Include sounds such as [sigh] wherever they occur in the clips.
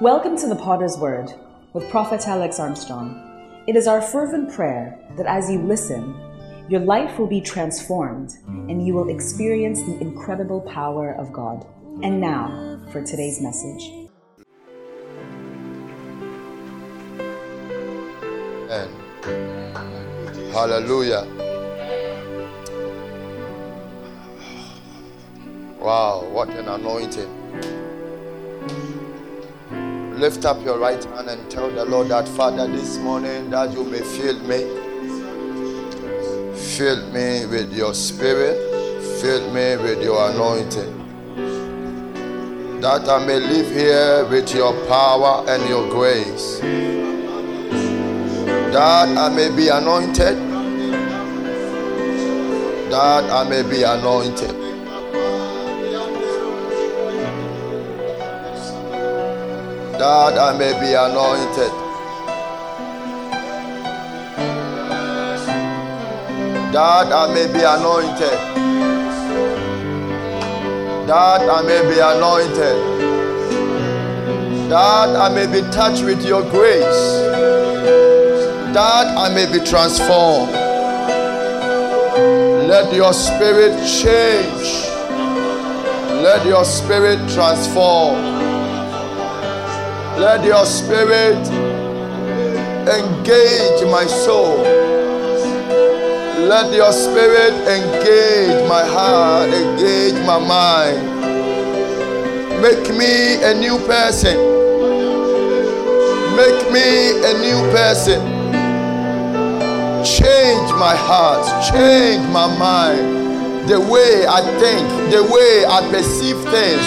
Welcome to the Potter's Word with Prophet Alex Armstrong. It is our fervent prayer that as you listen, your life will be transformed and you will experience the incredible power of God. And now for today's message. Amen. Hallelujah. Wow, what an anointing. Lift up your right hand and tell the Lord that, Father, this morning that you may fill me. Fill me with your spirit. Fill me with your anointing. That I may live here with your power and your grace. That I may be anointed. That I may be anointed. That I may be anointed. That I may be anointed. That I may be anointed. That I may be touched with your grace. That I may be transformed. Let your spirit change. Let your spirit transform. Let your spirit engage my soul. Let your spirit engage my heart, engage my mind. Make me a new person. Make me a new person. Change my heart, change my mind. The way I think, the way I perceive things,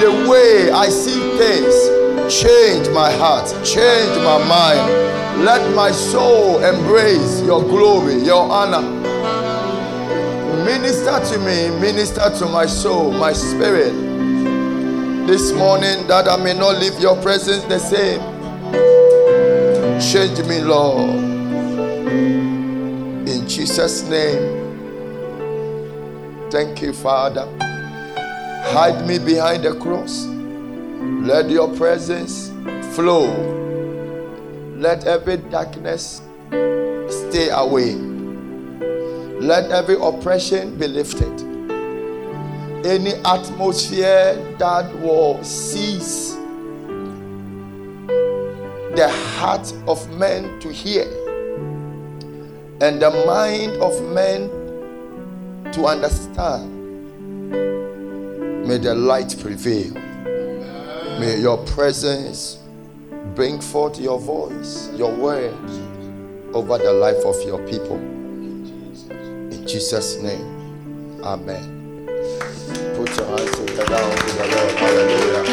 the way I see things. Change my heart, change my mind. Let my soul embrace your glory, your honor. Minister to me, minister to my soul, my spirit. This morning, that I may not leave your presence the same. Change me, Lord. In Jesus' name. Thank you, Father. Hide me behind the cross. Let your presence flow. Let every darkness stay away. Let every oppression be lifted. Any atmosphere that will seize the heart of men to hear and the mind of men to understand, may the light prevail. May your presence bring forth your voice, your word over the life of your people. In Jesus' name, Amen. Put your hands together unto the Lord. Hallelujah.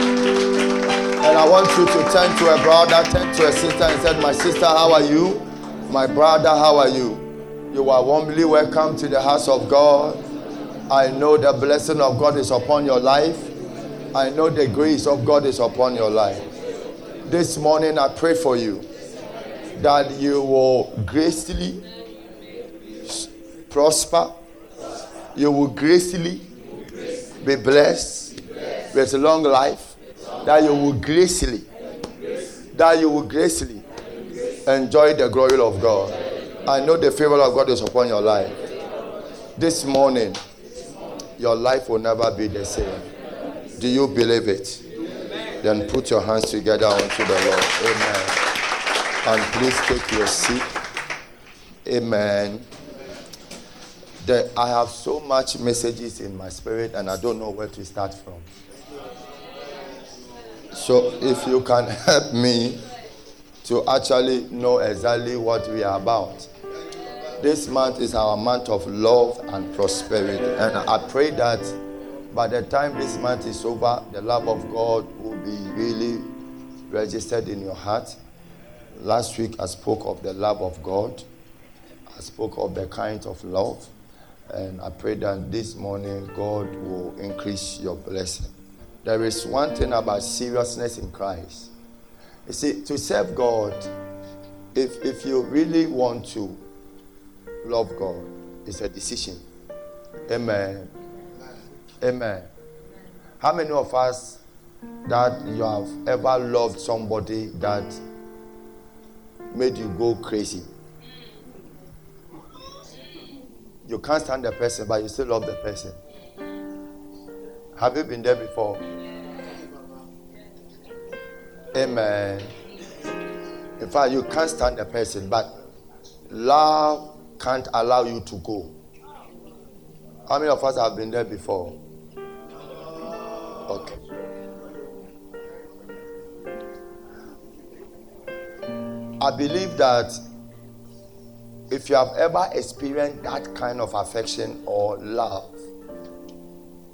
And I want you to turn to a brother, turn to a sister, and said, My sister, how are you? My brother, how are you? You are warmly welcome to the house of God. I know the blessing of God is upon your life. I know the grace of God is upon your life. This morning, I pray for you that you will gracefully prosper, you will gracefully be blessed with a long life, that you will gracefully, that you will gracefully enjoy the glory of God. I know the favor of God is upon your life. This morning, your life will never be the same. Do you believe it? Amen. Then put your hands together unto the Lord. Amen. And please take your seat. Amen. The, I have so much messages in my spirit and I don't know where to start from. So if you can [laughs] help me to actually know exactly what we are about. This month is our month of love and prosperity. And I pray that by the time this month is over, the love of God will be really registered in your heart. Last week I spoke of the love of God. I spoke of the kind of love. And I pray that this morning God will increase your blessing. There is one thing about seriousness in Christ. You see, to serve God, if, if you really want to love God, it's a decision. Amen. Amen. How many of us that you have ever loved somebody that made you go crazy. You can't stand the person, but you still love the person. Have you been there before? Amen. In fact, you can't stand the person, but love can't allow you to go. How many of us have been there before? Okay. I believe that if you have ever experienced that kind of affection or love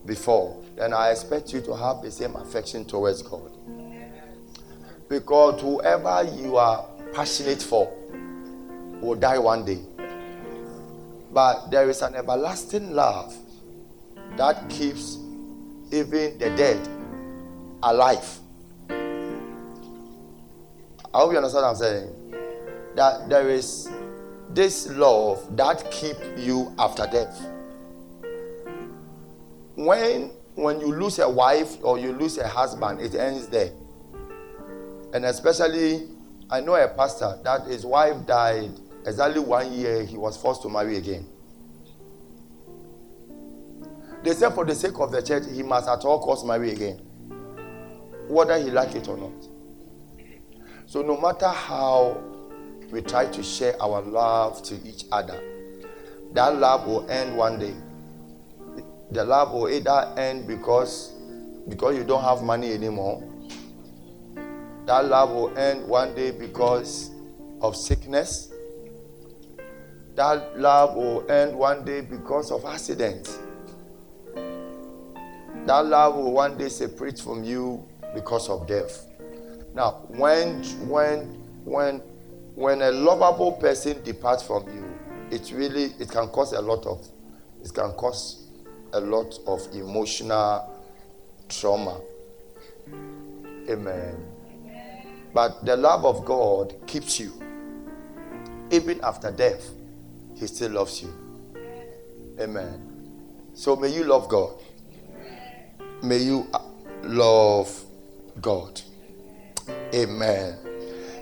before, then I expect you to have the same affection towards God. Because whoever you are passionate for will die one day. But there is an everlasting love that keeps even the dead alive. I hope you understand what I'm saying. That there is this love that keep you after death. When when you lose a wife or you lose a husband, it ends there. And especially, I know a pastor that his wife died exactly one year, he was forced to marry again. They said, for the sake of the church, he must at all costs marry again, whether he like it or not. So, no matter how we try to share our love to each other, that love will end one day. The love will either end because because you don't have money anymore. That love will end one day because of sickness. That love will end one day because of accident. That love will one day separate from you because of death. Now, when when when when a lovable person departs from you, it really it can cause a lot of it can cause a lot of emotional trauma. Amen. But the love of God keeps you. Even after death, He still loves you. Amen. So may you love God. May you uh, love God. Amen.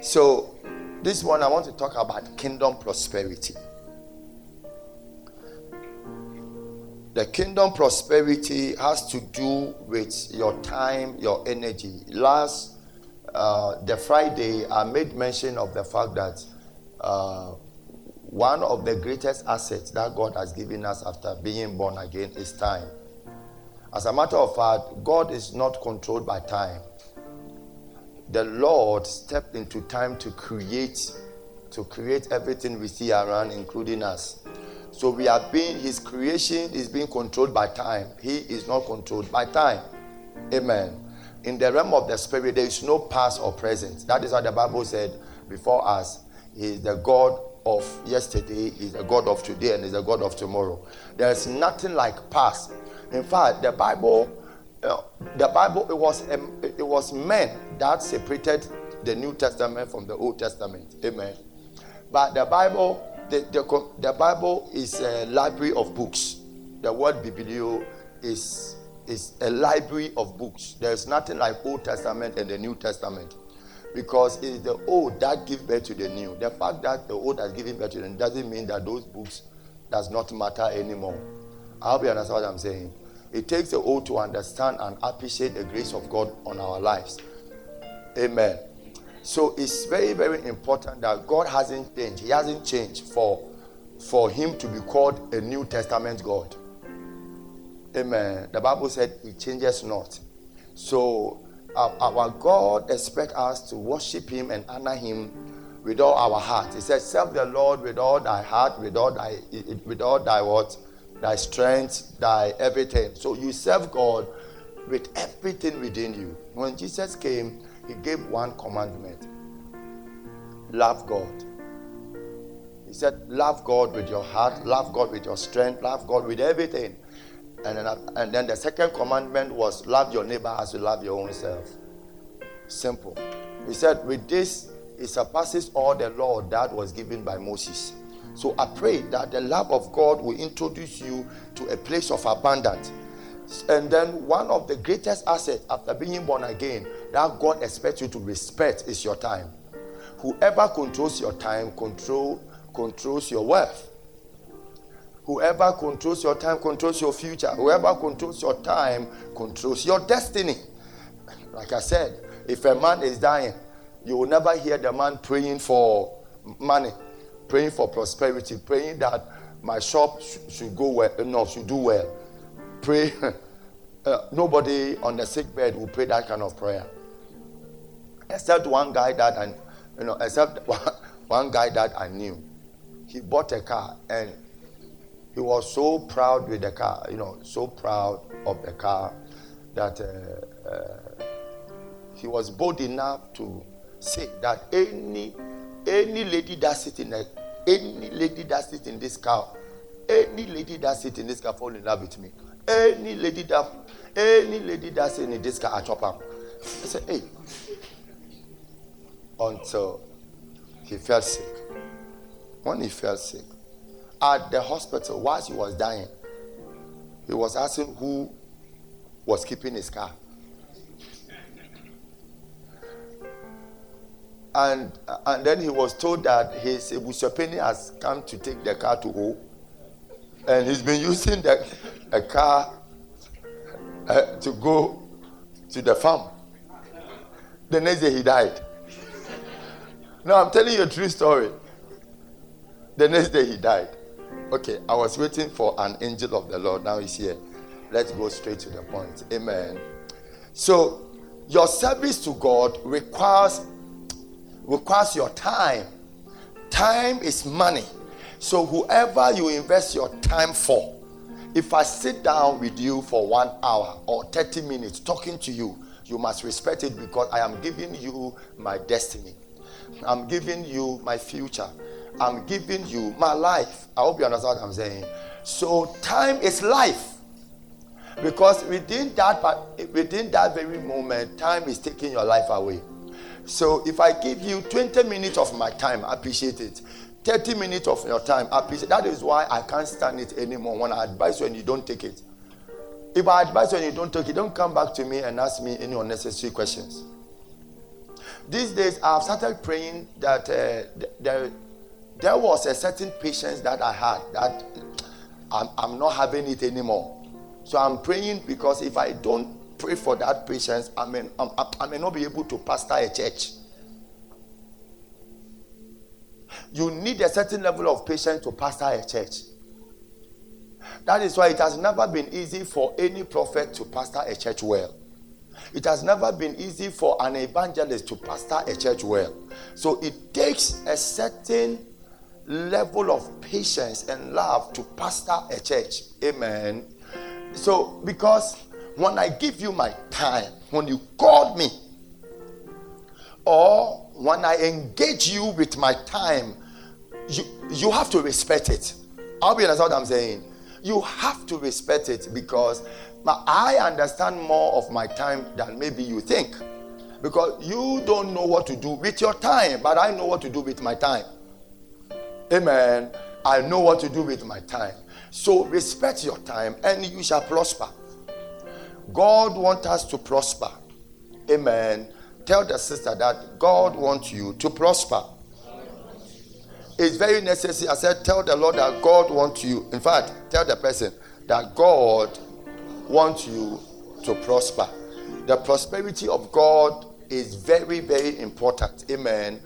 So, this one I want to talk about kingdom prosperity. The kingdom prosperity has to do with your time, your energy. Last uh, the Friday, I made mention of the fact that uh, one of the greatest assets that God has given us after being born again is time. As a matter of fact, God is not controlled by time the Lord stepped into time to create, to create everything we see around, including us. So we are being, his creation is being controlled by time. He is not controlled by time. Amen. In the realm of the spirit, there is no past or present. That is what the Bible said before us. He is the God of yesterday, he is the God of today, and He is the God of tomorrow. There is nothing like past. In fact, the Bible uh, the Bible, it was, um, it was men that separated the New Testament from the Old Testament. Amen. But the Bible, the, the, the Bible is a library of books. The word biblio is, is a library of books. There's nothing like Old Testament and the New Testament. Because it is the old that give birth to the new. The fact that the old has given birth to the new doesn't mean that those books does not matter anymore. I hope you understand what I'm saying. It takes a oath to understand and appreciate the grace of God on our lives. Amen. So it's very, very important that God hasn't changed. He hasn't changed for, for him to be called a New Testament God. Amen. The Bible said he changes not. So our, our God expects us to worship him and honor him with all our heart. He said, Serve the Lord with all thy heart, with all thy with all thy what? Thy strength, thy everything. So you serve God with everything within you. When Jesus came, he gave one commandment love God. He said, Love God with your heart, love God with your strength, love God with everything. And then, and then the second commandment was love your neighbor as you love your own self. Simple. He said, With this, it surpasses all the law that was given by Moses. So I pray that the love of God will introduce you to a place of abundance. And then one of the greatest assets after being born again that God expects you to respect is your time. Whoever controls your time control controls your wealth. Whoever controls your time controls your future. Whoever controls your time controls your destiny. Like I said, if a man is dying, you will never hear the man praying for money, praying for prosperity, praying that my shop should go well, no, should do well. Pray. [laughs] Uh, nobody on the sick bed will pray that kind of prayer, except one guy that I, you know, except [laughs] one, one guy that I knew. He bought a car and he was so proud with the car, you know, so proud of the car that uh, uh, he was bold enough to say that any any lady that sits in a, any lady that sits in this car, any lady that sits in this car fall in love with me. Any lady that any lady that sits in this car, I chop her. I said, hey. Until he fell sick. When he fell sick, at the hospital, whilst he was dying, he was asking who was keeping his car. And, and then he was told that his Ebusapeni has come to take the car to home. And he's been using the a car uh, to go to the farm. The next day he died. No, I'm telling you a true story. The next day he died. Okay, I was waiting for an angel of the Lord. Now he's here. Let's go straight to the point. Amen. So, your service to God requires requires your time. Time is money. So, whoever you invest your time for, if I sit down with you for one hour or 30 minutes talking to you, you must respect it because I am giving you my destiny. I'm giving you my future. I'm giving you my life. I hope you understand what I'm saying. So, time is life. Because within that, within that very moment, time is taking your life away. So if I give you 20 minutes of my time, I appreciate it. 30 minutes of your time, appreciate That is why I can't stand it anymore when I advise you and you don't take it. If I advise you and you don't take it, don't come back to me and ask me any unnecessary questions. These days, I've started praying that uh, there, there was a certain patience that I had that I'm, I'm not having it anymore. So I'm praying because if I don't pray for that patience, I may, um, I, I may not be able to pastor a church. You need a certain level of patience to pastor a church. That is why it has never been easy for any prophet to pastor a church well. It has never been easy for an evangelist to pastor a church well. So it takes a certain level of patience and love to pastor a church. Amen. So, because when I give you my time, when you call me, or when I engage you with my time, you, you have to respect it. I'll be understand what I'm saying. You have to respect it because I understand more of my time than maybe you think. Because you don't know what to do with your time, but I know what to do with my time. Amen. I know what to do with my time. So respect your time and you shall prosper. God wants us to prosper. Amen. Tell the sister that God wants you to prosper. It's very necessary. I said, tell the Lord that God wants you. In fact, tell the person that God wants you to prosper. The prosperity of God is very, very important. Amen.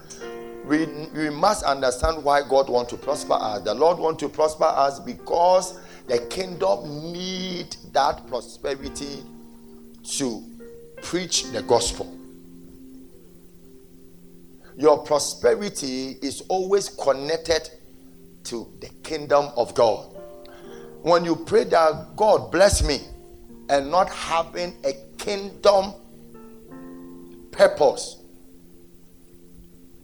We, we must understand why God wants to prosper us. The Lord wants to prosper us because the kingdom need that prosperity to preach the gospel. Your prosperity is always connected to the kingdom of God. When you pray that God bless me and not having a kingdom purpose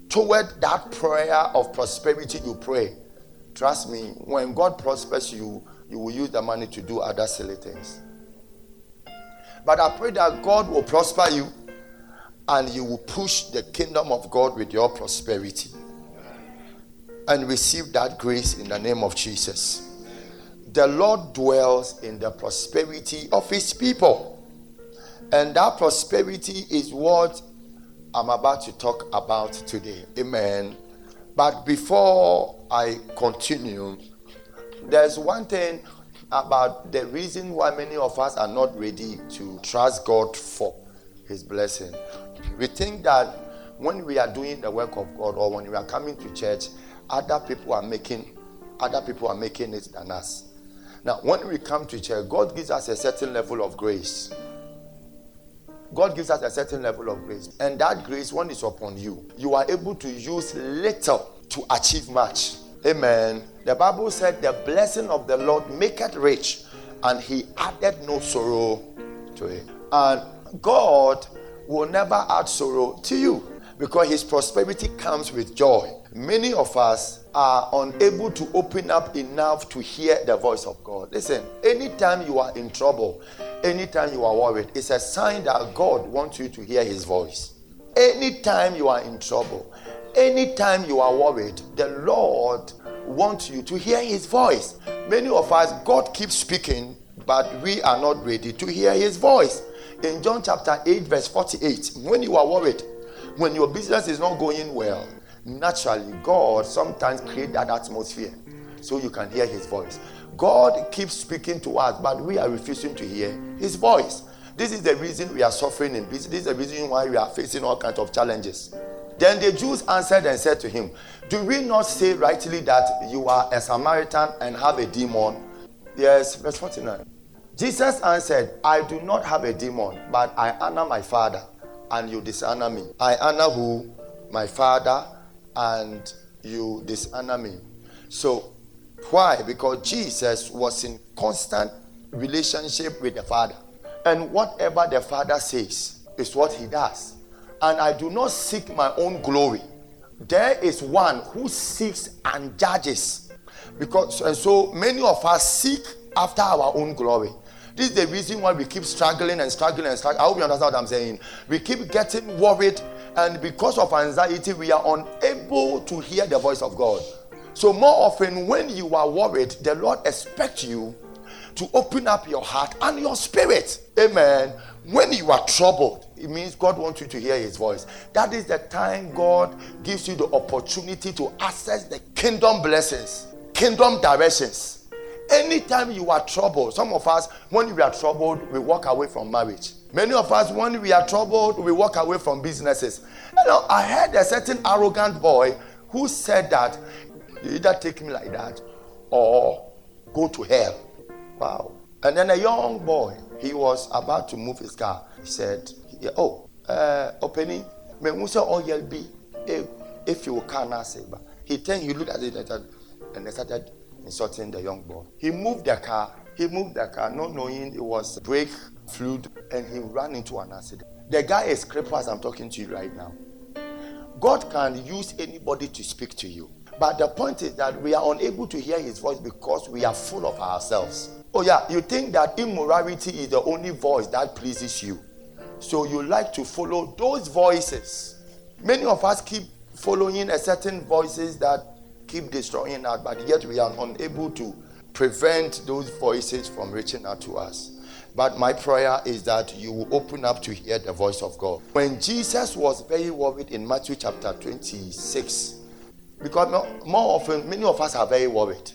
toward that prayer of prosperity you pray, trust me, when God prospers you, you will use the money to do other silly things. But I pray that God will prosper you and you will push the kingdom of God with your prosperity and receive that grace in the name of Jesus. the Lord dwells in the prosperity of his people. And that prosperity is what I'm about to talk about today. Amen. But before I continue, there's one thing about the reason why many of us are not ready to trust God for his blessing. We think that when we are doing the work of God or when we are coming to church, other people are making other people are making it than us. Now, when we come to church, God gives us a certain level of grace. God gives us a certain level of grace. And that grace, when it's upon you, you are able to use little to achieve much. Amen. The Bible said, The blessing of the Lord maketh rich, and he added no sorrow to it. And God will never add sorrow to you because his prosperity comes with joy. Many of us are unable to open up enough to hear the voice of God. Listen, anytime you are in trouble, anytime you are worried, it's a sign that God wants you to hear his voice. Anytime you are in trouble, anytime you are worried, the Lord wants you to hear his voice. Many of us, God keeps speaking, but we are not ready to hear his voice. In John chapter 8, verse 48, when you are worried, when your business is not going well, naturally, God sometimes create that atmosphere so you can hear his voice. God keeps speaking to us, but we are refusing to hear his voice. This is the reason we are suffering in business. This is the reason why we are facing all kinds of challenges. Then the Jews answered and said to him, Do we not say rightly that you are a Samaritan and have a demon? Yes, verse 49. Jesus answered, I do not have a demon, but I honor my Father, and you dishonor me. I honor who? My Father, and you dishonor me. So, why? Because Jesus was in constant relationship with the Father. And whatever the Father says is what he does. And I do not seek my own glory. There is one who seeks and judges. Because and so many of us seek after our own glory. This is the reason why we keep struggling and struggling and struggling. I hope you understand what I'm saying. We keep getting worried, and because of anxiety, we are unable to hear the voice of God. So, more often, when you are worried, the Lord expects you to open up your heart and your spirit. Amen. When you are troubled, it means God wants you to hear His voice. That is the time God gives you the opportunity to access the kingdom blessings, kingdom directions. Anytime you are troubled, some of us, when we are troubled, we walk away from marriage. Many of us, when we are troubled, we walk away from businesses. You know, I heard a certain arrogant boy who said that you either take me like that or go to hell. Wow. And then a young boy, he was about to move his car. He said, Oh, uh, opening, me musa oil be eh, if you can say, he turned, he looked at it and they started insulting the young boy. He moved the car. He moved the car, not knowing it was brake fluid, and he ran into an accident. The guy is crippled as I'm talking to you right now. God can use anybody to speak to you. But the point is that we are unable to hear his voice because we are full of ourselves. Oh, yeah, you think that immorality is the only voice that pleases you. So you like to follow those voices. Many of us keep following a certain voices that keep destroying us, but yet we are unable to prevent those voices from reaching out to us. But my prayer is that you will open up to hear the voice of God. When Jesus was very worried in Matthew chapter 26, because more often, many of us are very worried.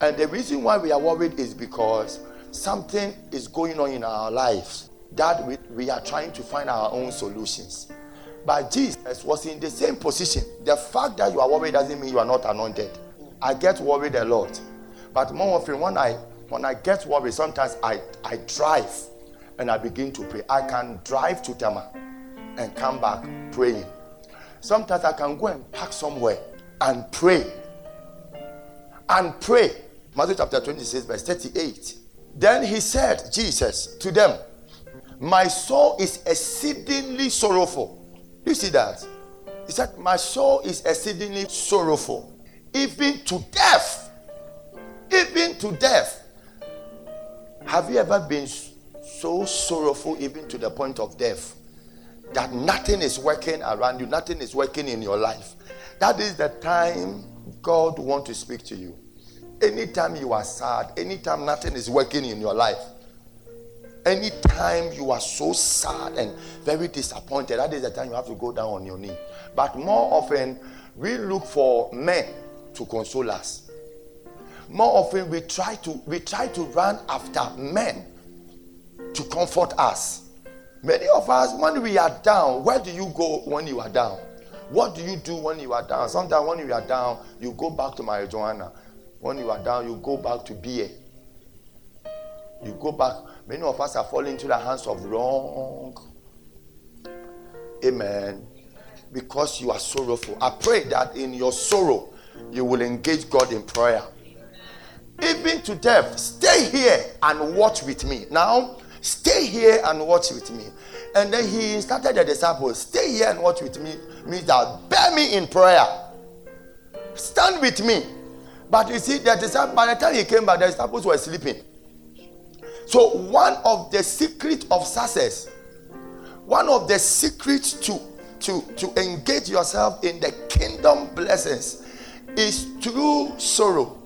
And the reason why we are worried is because something is going on in our lives that we, we are trying to find our own solutions. But Jesus was in the same position. The fact that you are worried doesn't mean you are not anointed. I get worried a lot. But more often when I when I get worried, sometimes I, I drive and I begin to pray. I can drive to Tema and come back praying. Sometimes I can go and park somewhere and pray. And pray. Matthew chapter 26, verse 38. Then he said, Jesus, to them, My soul is exceedingly sorrowful you see that? He said, My soul is exceedingly sorrowful, even to death. Even to death. Have you ever been so sorrowful, even to the point of death, that nothing is working around you, nothing is working in your life? That is the time God wants to speak to you. Anytime you are sad, anytime nothing is working in your life, anytime you are so sad and very disappointed, that is the time you have to go down on your knee. But more often, we look for men to console us. More often, we try to we try to run after men to comfort us. Many of us, when we are down, where do you go when you are down? What do you do when you are down? Sometimes when you are down, you go back to marijuana. When you are down, you go back to beer. You go back. Many of us are falling into the hands of wrong. Amen. Because you are sorrowful. I pray that in your sorrow, you will engage God in prayer. Even to death, stay here and watch with me. Now, stay here and watch with me. And then he instructed the disciples, stay here and watch with me. Means that bear me in prayer. Stand with me but you see, the disciples, by the time he came back, the disciples were sleeping. So, one of the secrets of success, one of the secrets to, to, to engage yourself in the kingdom blessings is through sorrow,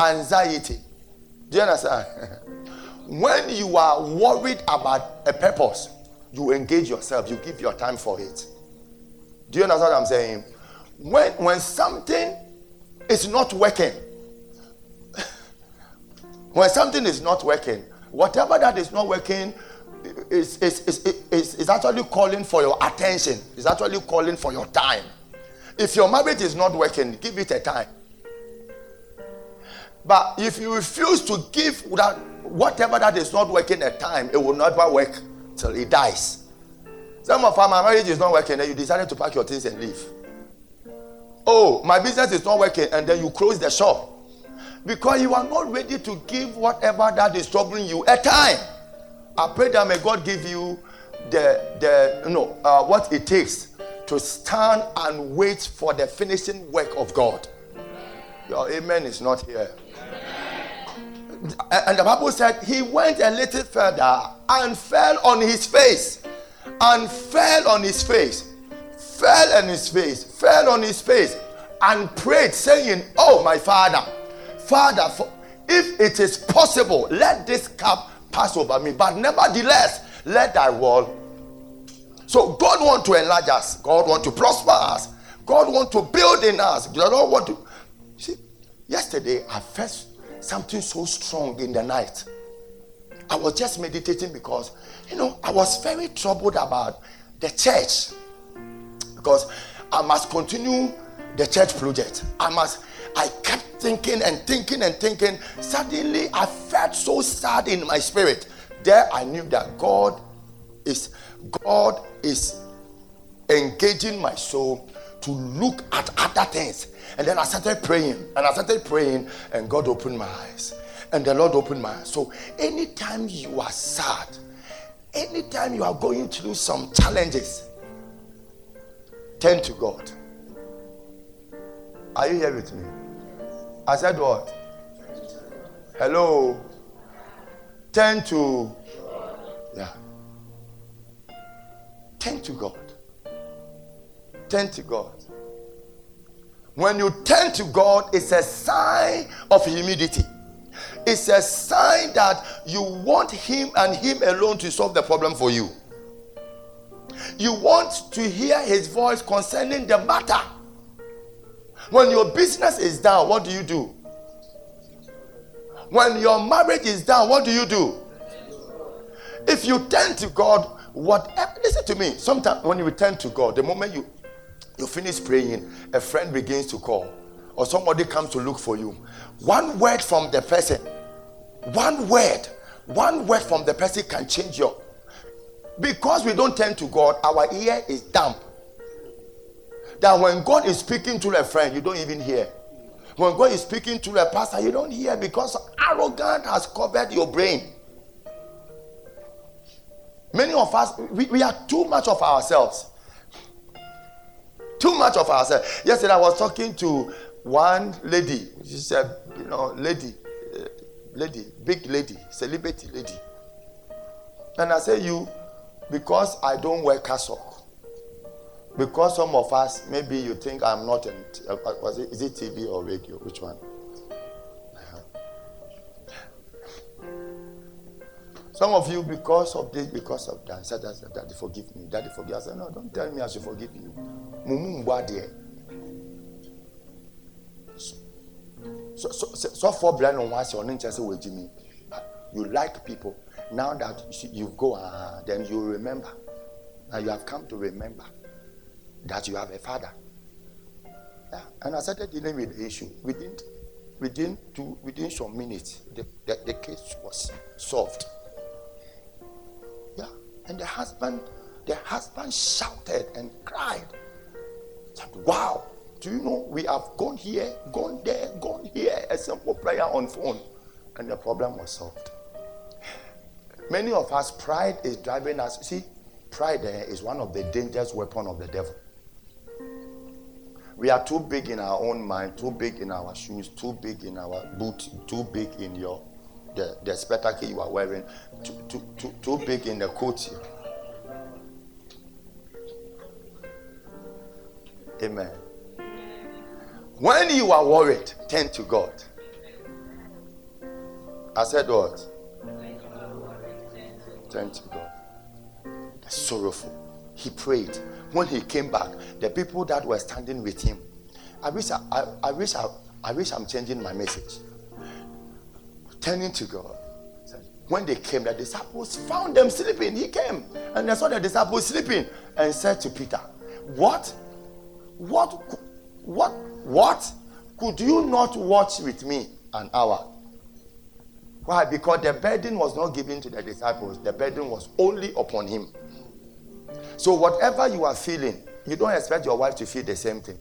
anxiety. Do you understand? [laughs] when you are worried about a purpose, you engage yourself, you give your time for it. Do you understand what I'm saying? When, when something is not working. When something is not working, whatever that is not working is, is, is, is, is actually calling for your attention, is actually calling for your time. If your marriage is not working, give it a time. But if you refuse to give that whatever that is not working a time, it will never work till it dies. Some of our marriage is not working, and you decided to pack your things and leave. Oh, my business is not working, and then you close the shop because you are not ready to give whatever that is troubling you a time. I pray that may God give you the the you know uh, what it takes to stand and wait for the finishing work of God. Your amen is not here. And the Bible said he went a little further and fell on his face. And fell on his face fell on his face, fell on his face, and prayed, saying, Oh, my father, Father, if it is possible, let this cup pass over me. But nevertheless, let thy will. So God want to enlarge us. God want to prosper us. God want to build in us. God want to. See, yesterday I felt something so strong in the night. I was just meditating because, you know, I was very troubled about the church because I must continue the church project. I must. I kept thinking and thinking and thinking. Suddenly, I felt so sad in my spirit. There, I knew that God is God is engaging my soul to look at other things. And then I started praying, and I started praying, and God opened my eyes, and the Lord opened my eyes. So, anytime you are sad, anytime you are going through some challenges, Turn to God. Are you here with me? I said what? Hello. Turn to. Yeah. Turn to God. Turn to God. When you turn to God, it's a sign of humility. It's a sign that you want Him and Him alone to solve the problem for you. You want to hear his voice concerning the matter. When your business is down, what do you do? When your marriage is down, what do you do? If you turn to God, whatever, listen to me. Sometimes when you turn to God, the moment you, you finish praying, a friend begins to call, or somebody comes to look for you. One word from the person, one word, one word from the person can change your because we don't turn to God, our ear is damp. That when God is speaking to a friend, you don't even hear. When God is speaking to a pastor, you don't hear because arrogance has covered your brain. Many of us, we, we are too much of ourselves. Too much of ourselves. Yesterday, I was talking to one lady. She said, you know, lady, uh, lady, big lady, celebrity lady. And I said, you, because I don't wear cassock. Because some of us, maybe you think I'm not in. Uh, was it, is it TV or radio? Which one? Some of you, because of this, because of that, said, Daddy, forgive me. Daddy, forgive me. I said, No, don't tell me I should forgive you. So, so, so, so for blind on your name just with Jimmy. You like people. Now that you go, ah, then you remember. Now you have come to remember that you have a father. Yeah. And I started dealing with the issue. Within, within, two, within some minutes, the, the, the case was solved. Yeah. And the husband, the husband shouted and cried. Wow, do you know we have gone here, gone there, gone here, a simple prayer on phone, and the problem was solved. Many of us, pride is driving us. See, pride eh, is one of the dangerous weapon of the devil. We are too big in our own mind, too big in our shoes, too big in our boot, too big in your the, the spectacle you are wearing, too, too, too, too big in the coat. Amen. When you are worried, turn to God. I said what? Turn to God. The sorrowful. He prayed. When he came back, the people that were standing with him, I wish I, I, I wish I, I wish I'm changing my message turning to God. When they came, the disciples found them sleeping. He came and they saw the disciples sleeping and said to Peter, What? What? What? What? Could you not watch with me an hour? Why? Because the burden was not given to the disciples, the burden was only upon him. So, whatever you are feeling, you don't expect your wife to feel the same thing.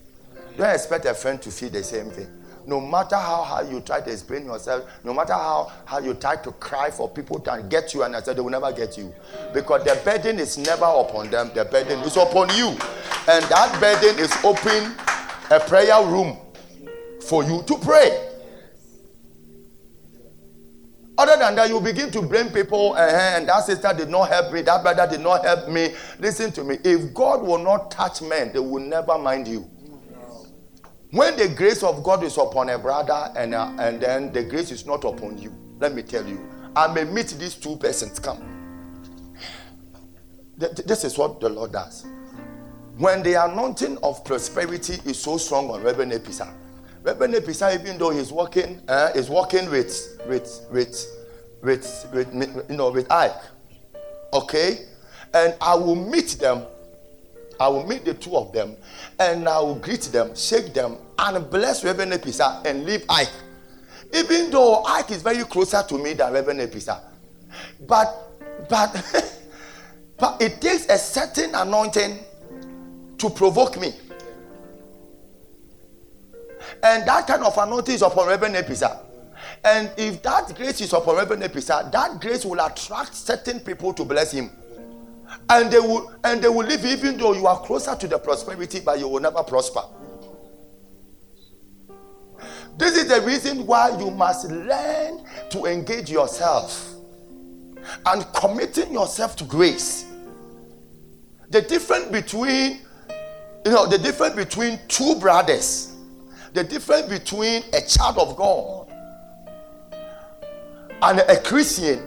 You don't expect a friend to feel the same thing no matter how hard you try to explain yourself, no matter how, how you try to cry for people to get you, and I said they will never get you. Because the burden is never upon them, the burden is upon you. And that burden is open a prayer room for you to pray. Other than that, you begin to blame people, uh, and that sister did not help me, that brother did not help me. Listen to me. If God will not touch men, they will never mind you. When the grace of God is upon a brother and, uh, and then the grace is not upon you, let me tell you, I may meet these two persons. Come. This is what the Lord does. When the anointing of prosperity is so strong on Reverend Episa, Reverend Episa, even though he's working, uh, working with, with, with, with, with, you know, with Ike, okay, and I will meet them I will meet the two of them and I will greet them, shake them, and bless Reverend Episa and leave Ike. Even though Ike is very closer to me than Reverend Episa. But but [laughs] but it takes a certain anointing to provoke me. And that kind of anointing is upon Reverend Episa. And if that grace is upon Reverend Episa, that grace will attract certain people to bless him. And they will and they will live even though you are closer to the prosperity but you will never prosper. This is the reason why you must learn to engage yourself and committing yourself to grace. The difference between you know the difference between two brothers the difference between a child of god and a christian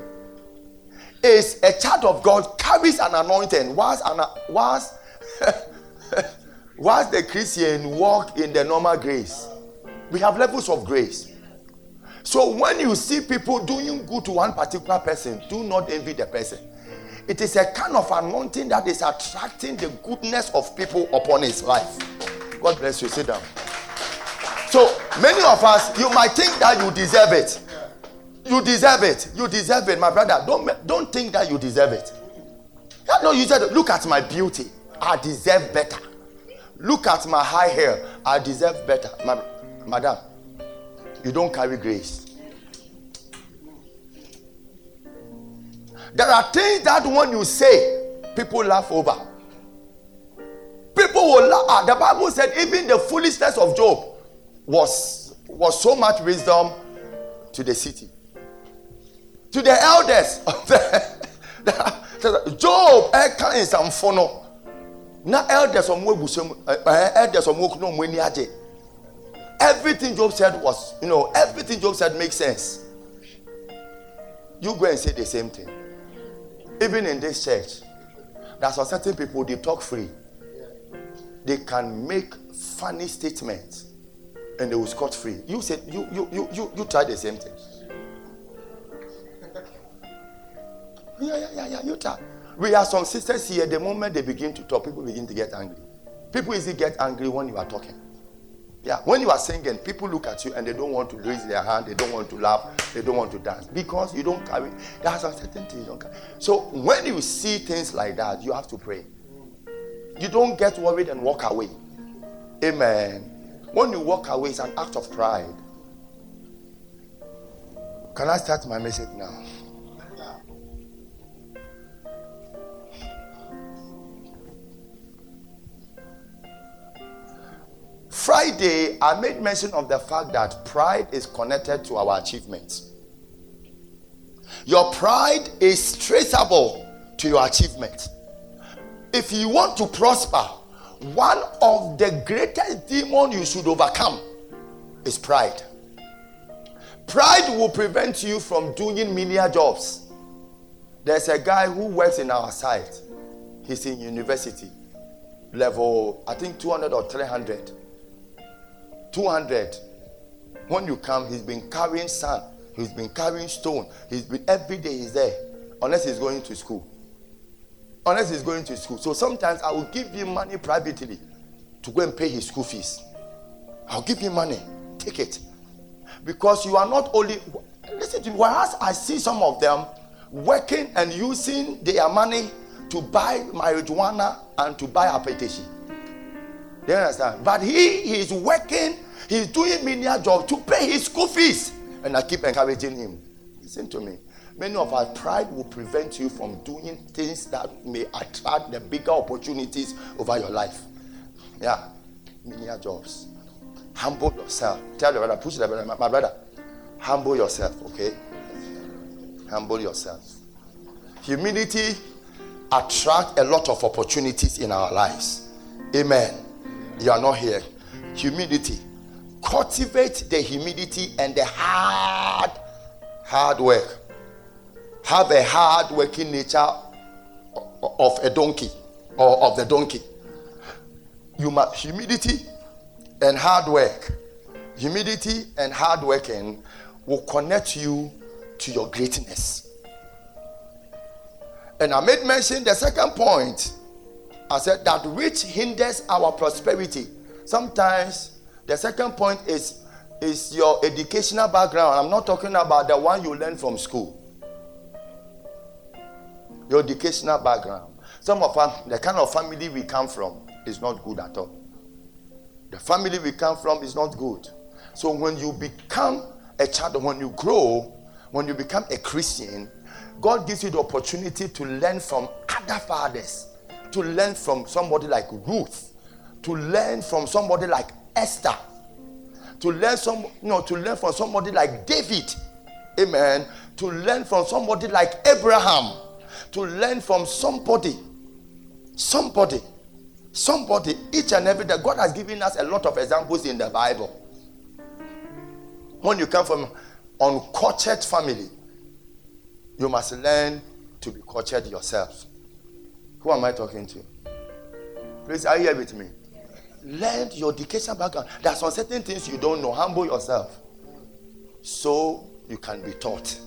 is a child of God carries an anointing whilst, an, whilst, [laughs] whilst the Christian walk in the normal grace. We have levels of grace. So when you see people doing good to one particular person, do not envy the person. It is a kind of anointing that is attracting the goodness of people upon his life. God bless you. Sit down. So many of us, you might think that you deserve it. You deserve it. You deserve it, my brother. Don't, don't think that you deserve it. No, you said, look at my beauty. I deserve better. Look at my high hair. I deserve better. My, madam, you don't carry grace. There are things that when you say, people laugh over. People will laugh. Ah, the Bible said even the foolishness of Job was, was so much wisdom to the city. To the elders of the, [laughs] the Job ɛka nsamfo no na elders ɔmo ebusam ɛɛ elders ɔmo okunu ɔmo ani agye everything Job said was you know everything Job said makes sense. You go and say the same thing. Even in this church, there's some certain people they talk free. They can make funny statements and they will scot free. You said you you you you you try the same thing. Yeah, yeah, yeah, yeah. You try. We have some sisters here. The moment they begin to talk, people begin to get angry. People easily get angry when you are talking. Yeah, when you are singing, people look at you and they don't want to raise their hand, they don't want to laugh, they don't want to dance because you don't carry. There's a certain thing you don't carry. So when you see things like that, you have to pray. You don't get worried and walk away. Amen. When you walk away, it's an act of pride. Can I start my message now? Friday, I made mention of the fact that pride is connected to our achievements. Your pride is traceable to your achievement. If you want to prosper, one of the greatest demons you should overcome is pride. Pride will prevent you from doing menial jobs. There's a guy who works in our site. He's in university, level I think 200 or 300. 200. When you come, he's been carrying sand, he's been carrying stone. He's been every day he's there, unless he's going to school. Unless he's going to school. So sometimes I will give him money privately to go and pay his school fees. I'll give him money. Take it. Because you are not only listen to me, whereas I see some of them working and using their money to buy marijuana and to buy akpeteshie. Do you understand? But he, he is working, he's doing menial job to pay his school fees. And I keep encouraging him. Listen to me. Many of our pride will prevent you from doing things that may attract the bigger opportunities over your life. Yeah. Menial jobs. Humble yourself. Tell your brother, push the brother, my brother. Humble yourself, okay? Humble yourself. Humility attract a lot of opportunities in our lives. Amen you are not here. Humility. Cultivate the humility and the hard, hard work. Have a hard working nature of a donkey or of the donkey. You must and hard work. Humility and hard working will connect you to your greatness. And I made mention the second point I said that which hinders our prosperity. Sometimes the second point is is your educational background. I'm not talking about the one you learn from school. Your educational background. Some of us, the kind of family we come from is not good at all. The family we come from is not good. So when you become a child, when you grow, when you become a Christian, God gives you the opportunity to learn from other fathers to learn from somebody like Ruth, to learn from somebody like Esther, to learn some, you know, to learn from somebody like David, amen, to learn from somebody like Abraham, to learn from somebody, somebody, somebody, each and every day. God has given us a lot of examples in the Bible. When you come from uncultured family, you must learn to be cultured yourself. Who am I talking to? Please, are you here with me? Learn your education background. There are some certain things you don't know. Humble yourself so you can be taught.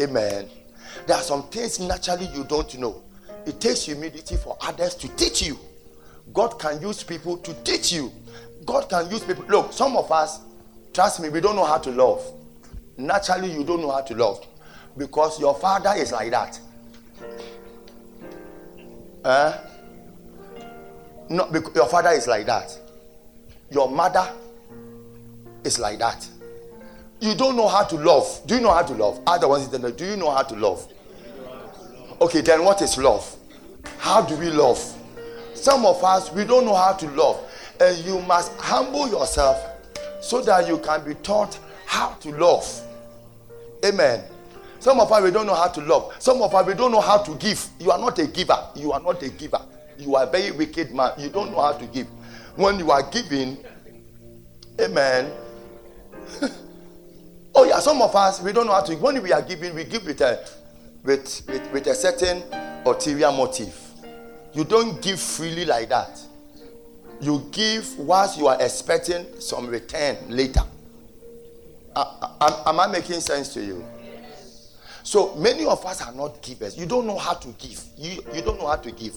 Amen. There are some things naturally you don't know. It takes humility for others to teach you. God can use people to teach you. God can use people. Look, some of us, trust me, we don't know how to love. Naturally, you don't know how to love because your father is like that. Eh? Because your father is like that. Your mother is like that. You don't know how to love. Do you know how to love? Otherwise, do you know how to love? Okay, then what is love? How do we love? Some of us, we don't know how to love. And you must humble yourself so that you can be taught how to love. Amen. Some of us, we don't know how to love. Some of us, we don't know how to give. You are not a giver. You are not a giver. You are a very wicked man. You don't know how to give. When you are giving, amen. [laughs] oh, yeah, some of us, we don't know how to. When we are giving, we give with a, with, with, with a certain ulterior motive. You don't give freely like that. You give whilst you are expecting some return later. Uh, am I making sense to you? So many of us are not givers. You don't know how to give. You, you don't know how to give.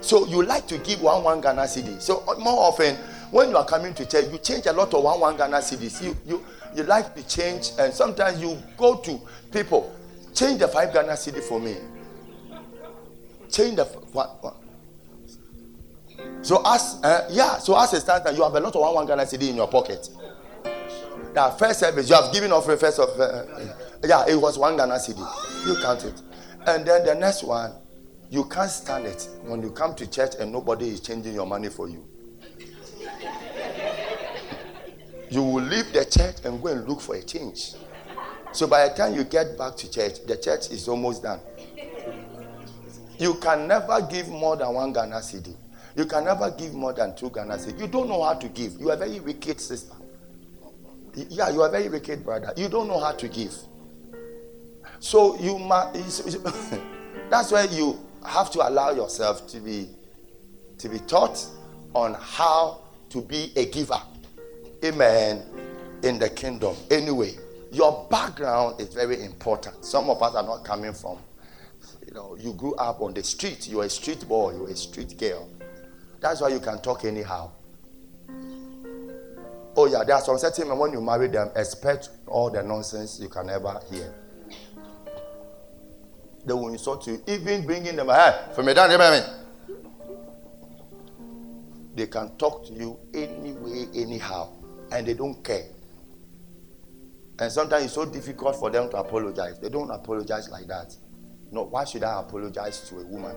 So you like to give one one Ghana cedi. So more often, when you are coming to church, you change a lot of one one Ghana cedis. You you you like to change, and sometimes you go to people, change the five Ghana cedi for me. Change the what? So as uh, yeah, so as a standard, you have a lot of one one Ghana cedi in your pocket. That first service, you have given off offering first of uh, yeah, it was one Ghana cedi. You count it, and then the next one you can't stand it when you come to church and nobody is changing your money for you. You will leave the church and go and look for a change. So by the time you get back to church, the church is almost done. You can never give more than one Ghana cedi. You can never give more than two Ghana cedi. You don't know how to give. You are very wicked sister. Yeah, you are very wicked brother. You don't know how to give. So you must. [laughs] That's why you have to allow yourself to be to be taught on how to be a giver. Amen. In the kingdom. Anyway, your background is very important. Some of us are not coming from, you know, you grew up on the street. You're a street boy, you're a street girl. That's why you can talk anyhow. Oh, yeah, there are some certain men when you marry them, expect all the nonsense you can ever hear they will insult you, even bringing them, hey, for me, they can talk to you anyway, anyhow, and they don't care. And sometimes it's so difficult for them to apologize. They don't apologize like that. No, why should I apologize to a woman?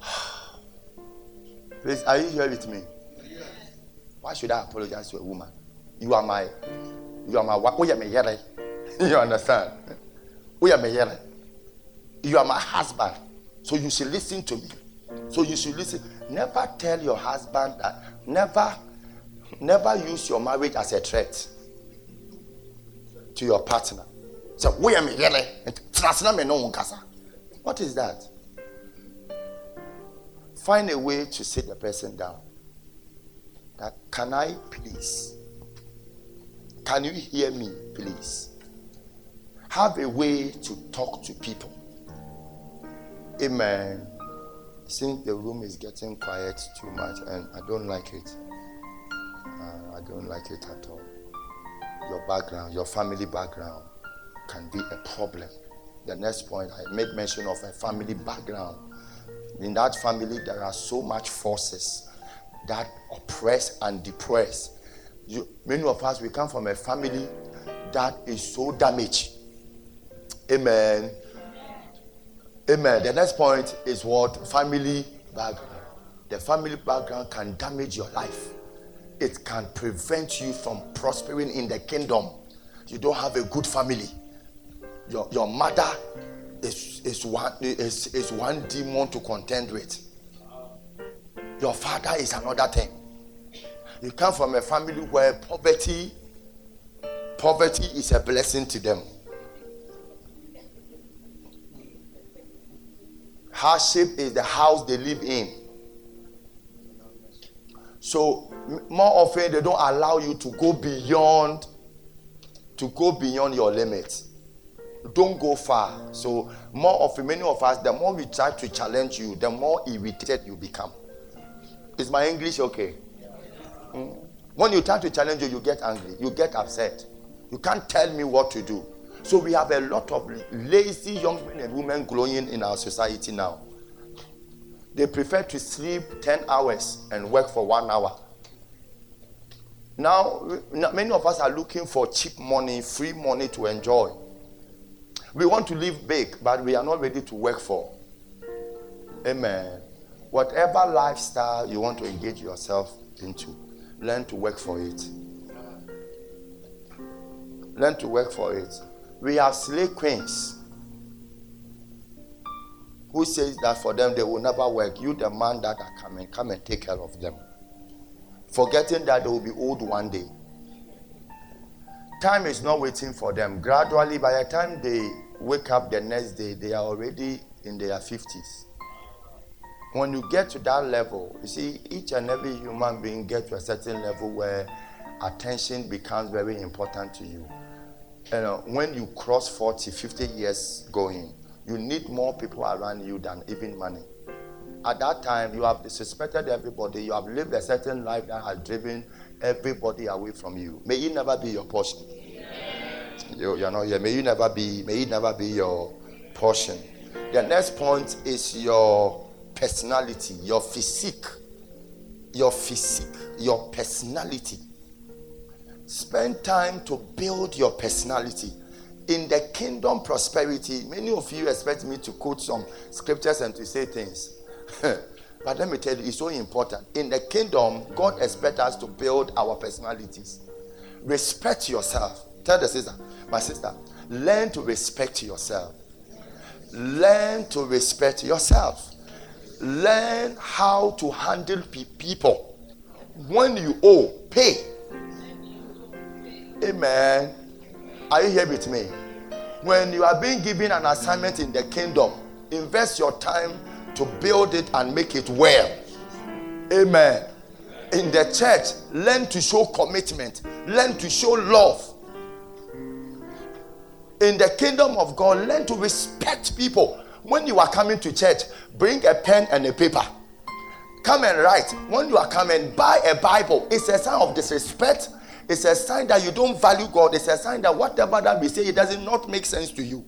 [sighs] Please, are you here with me? Why should I apologize to a woman? You are my, you are my, oh, [laughs] you understand? We are married. You are my husband. So you should listen to me. So you should listen. Never tell your husband that. Never, never use your marriage as a threat to your partner. So. What is that? Find a way to sit the person down. That can I please? Can you hear me, please? Have a way to talk to people. Amen. Since the room is getting quiet too much, and I don't like it. I don't like it at all. Your background, your family background, can be a problem. The next point, I made mention of a family background. In that family, there are so much forces that oppress and depress. You, many of us, we come from a family that is so damaged Amen. Amen. The next point is what? Family background. The family background can damage your life. It can prevent you from prospering in the kingdom. You don't have a good family. Your, your mother is, is, one, is, is one demon to contend with. Your father is another thing. You come from a family where poverty, poverty is a blessing to them. Hardship is the house they live in. So more often they don't allow you to go beyond to go beyond your limits. Don't go far. So more often, many of us, the more we try to challenge you, the more irritated you become. Is my English okay? Mm. When you try to challenge you, you get angry, you get upset. You can't tell me what to do. So we have a lot of lazy young men and women growing in our society now. They prefer to sleep 10 hours and work for one hour. Now, many of us are looking for cheap money, free money to enjoy. We want to live big, but we are not ready to work for. Amen. Whatever lifestyle you want to engage yourself into, learn to work for it. Learn to work for it. We are slave queens who says that for them they will never work. You, the man that are coming, come and take care of them. Forgetting that they will be old one day. Time is not waiting for them. Gradually, by the time they wake up the next day, they are already in their 50s. When you get to that level, you see, each and every human being get to a certain level where attention becomes very important to you. You know, when you cross 40, 50 years going, you need more people around you than even money. At that time, you have disrespected everybody. You have lived a certain life that has driven everybody away from you. May it never be your portion. You, you're not here. May you never be. May it never be your portion. The next point is your personality, your physique, your physique, your personality. Spend time to build your personality. In the kingdom prosperity, many of you expect me to quote some scriptures and to say things. [laughs] but let me tell you, it's so important. In the kingdom, God expects us to build our personalities. Respect yourself. Tell the sister, my sister, learn to respect yourself. Learn to respect yourself. Learn how to handle people. When you owe, pay. Amen. Are you here with me? When you are being given an assignment in the kingdom, invest your time to build it and make it well. Amen. In the church, learn to show commitment, learn to show love. In the kingdom of God, learn to respect people. When you are coming to church, bring a pen and a paper. Come and write. When you are coming, buy a Bible. It's a sign of disrespect. It's a sign that you don't value God. It's a sign that whatever that we say, it does not make sense to you.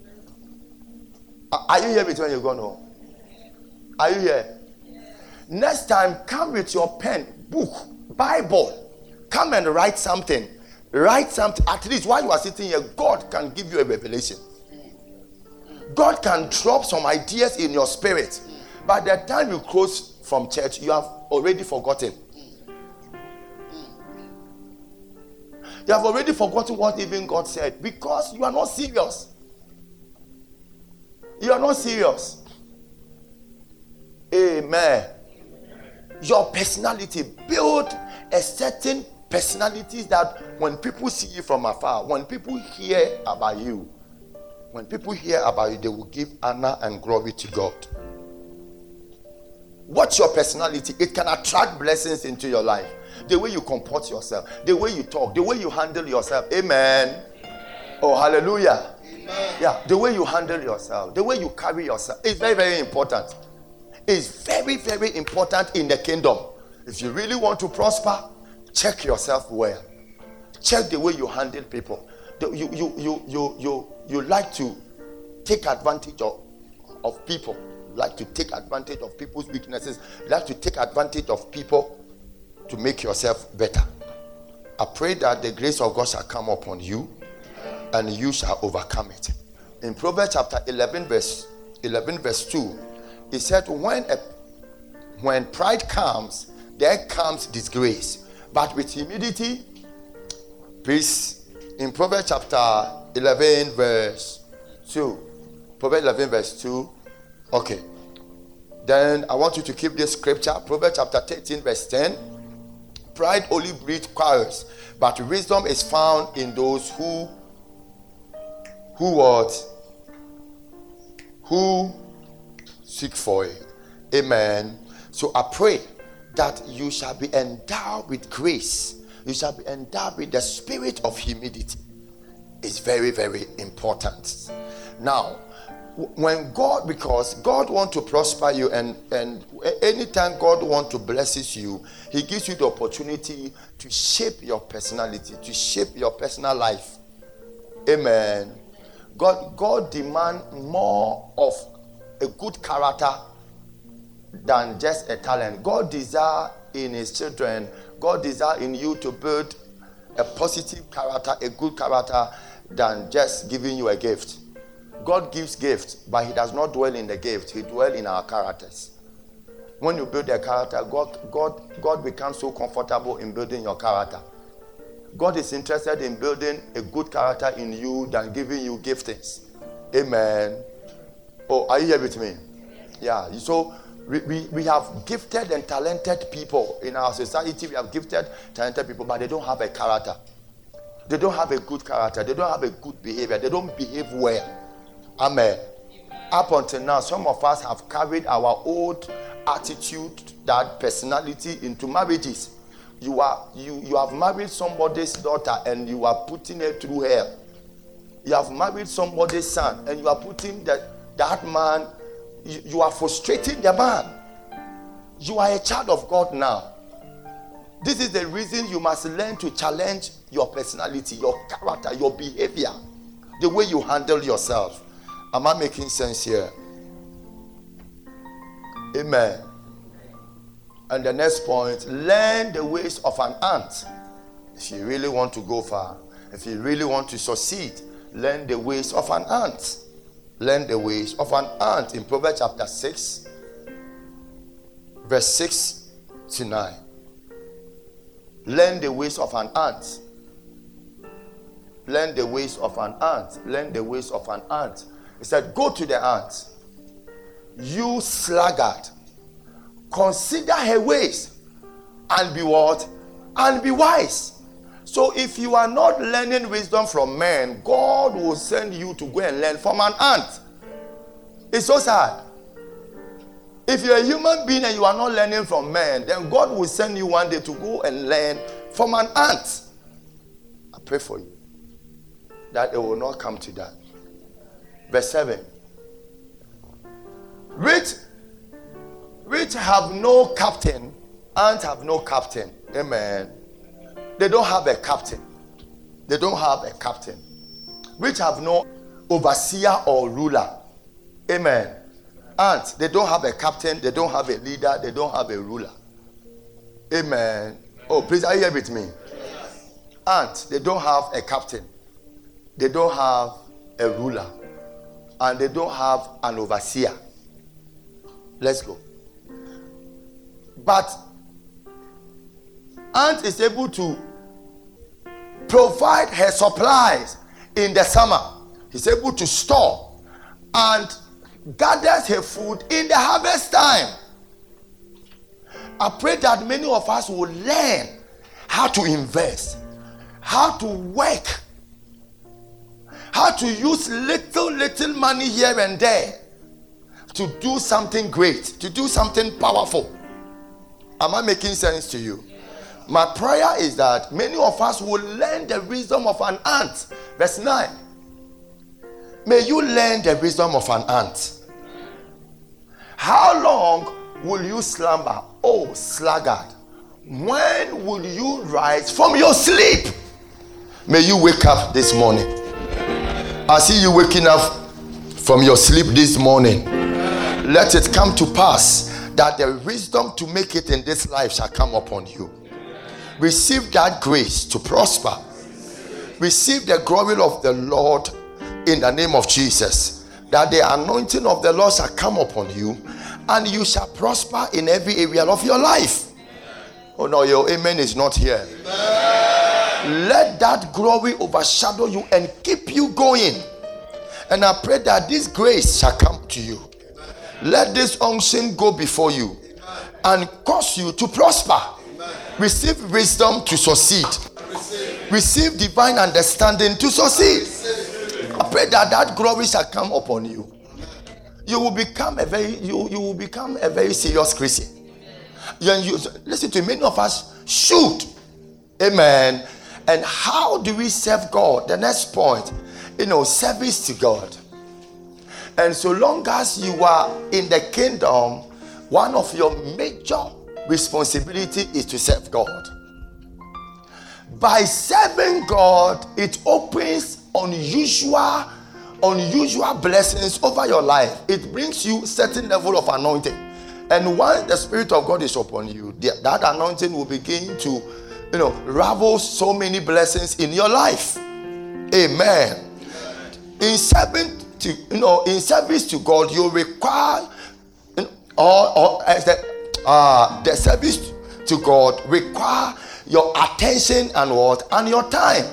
Are you here with when you go home? Are you here? Next time, come with your pen, book, Bible. Come and write something. Write something. At least while you are sitting here, God can give you a revelation. God can drop some ideas in your spirit. By the time you close from church, you have already forgotten. You have already forgotten what even God said because you are not serious. You are not serious. Amen. Your personality, build a certain personalities that when people see you from afar, when people hear about you, when people hear about you, they will give honor and glory to God. What's your personality? It can attract blessings into your life. The way you comport yourself, the way you talk, the way you handle yourself. Amen. Oh, hallelujah. Amen. Yeah, the way you handle yourself, the way you carry yourself is very, very important It's very, very important in the kingdom. If you really want to prosper, check yourself well. Check the way you handle people. You, you, you, you, you, you like to take advantage of, of people. You like to take advantage of people's weaknesses. You like to take advantage of people to make yourself better. I pray that the grace of God shall come upon you and you shall overcome it. In Proverbs chapter 11, verse 11, verse 2, it said, when, a, when pride comes, there comes disgrace. But with humility, peace. in Proverbs chapter 11, verse 2. Proverbs 11, verse 2. Okay. Then I want you to keep this scripture. Proverbs chapter 13, verse 10. Pride only breeds quarrels, but wisdom is found in those who who what? Who seek for it. Amen. So I pray that you shall be endowed with grace. You shall be endowed with the spirit of humility. It's very, very important. Now, when God, because God want to prosper you, and and anytime God want to blesses you, He gives you the opportunity to shape your personality, to shape your personal life. Amen. God, God demand more of a good character than just a talent. God desire in his children, God desire in you to build a positive character, a good character than just giving you a gift. God gives gifts, but he does not dwell in the gift. He dwells in our characters. When you build a character, God, God, God becomes so comfortable in building your character. God is interested in building a good character in you than giving you giftings. Amen. Oh, are you here with me? Yeah. So we, we, we have gifted and talented people in our society. We have gifted, talented people, but they don't have a character. They don't have a good character. They don't have a good behavior. They don't behave well. Amen. Up until now, some of us have carried our old attitude, that personality into marriages. You are you you have married somebody's daughter and you are putting her through hell. You have married somebody's son and you are putting that that man. You, you are frustrating the man. You are a child of God now. This is the reason you must learn to challenge your personality, your character, your behavior, the way you handle yourself. Am I making sense here? Amen. And the next point learn the ways of an ant. If you really want to go far, if you really want to succeed, learn the ways of an ant. Learn the ways of an ant in Proverbs chapter 6, verse 6 to 9. Learn the ways of an ant. Learn the ways of an ant. Learn the ways of an ant. He said, Go to the ant. You sluggard. Consider her ways and be what? And be wise. So if you are not learning wisdom from men, God will send you to go and learn from an ant. It's so sad. If you're a human being and you are not learning from men, then God will send you one day to go and learn from an ant. I pray for you that it will not come to that. Verse 7. Which, rich have no captain, and have no captain. Amen. They don't have a captain. They don't have a captain. Which have no overseer or ruler. Amen ants, they don't have a captain, they don't have a leader, they don't have a ruler. Amen. Oh, please, are you here with me? Ants, they don't have a captain, they don't have a ruler, and they don't have an overseer. Let's go. But aunt is able to provide her supplies in the summer. He's able to store and gathers her food in the harvest time. I pray that many of us will learn how to invest, how to work, how to use little, little money here and there to do something great, to do something powerful. Am I making sense to you? My prayer is that many of us will learn the wisdom of an ant. Verse 9. May you learn the wisdom of an ant. How long will you slumber, oh sluggard? When will you rise from your sleep? May you wake up this morning. I see you waking up from your sleep this morning. Let it come to pass that the wisdom to make it in this life shall come upon you. Receive that grace to prosper. Receive the glory of the Lord in the name of Jesus that the anointing of the Lord shall come upon you and you shall prosper in every area of your life. Oh no, your amen is not here. Amen. Let that glory overshadow you and keep you going. And I pray that this grace shall come to you. Let this unction go before you and cause you to prosper. Receive wisdom to succeed. Receive divine understanding to succeed. I pray that that glory shall come upon you. You will become a very you, you will become a very serious Christian. You, you, listen to many of us shoot. Amen. And how do we serve God? The next point, you know, service to God. And so long as you are in the kingdom, one of your major responsibility is to serve God. By serving God, it opens unusual unusual blessings over your life it brings you certain level of anointing and once the spirit of god is upon you that anointing will begin to you know ravel so many blessings in your life. Amen. In serving to you know in service to god you require or or as the uh the service to god require your attention and what? And your time.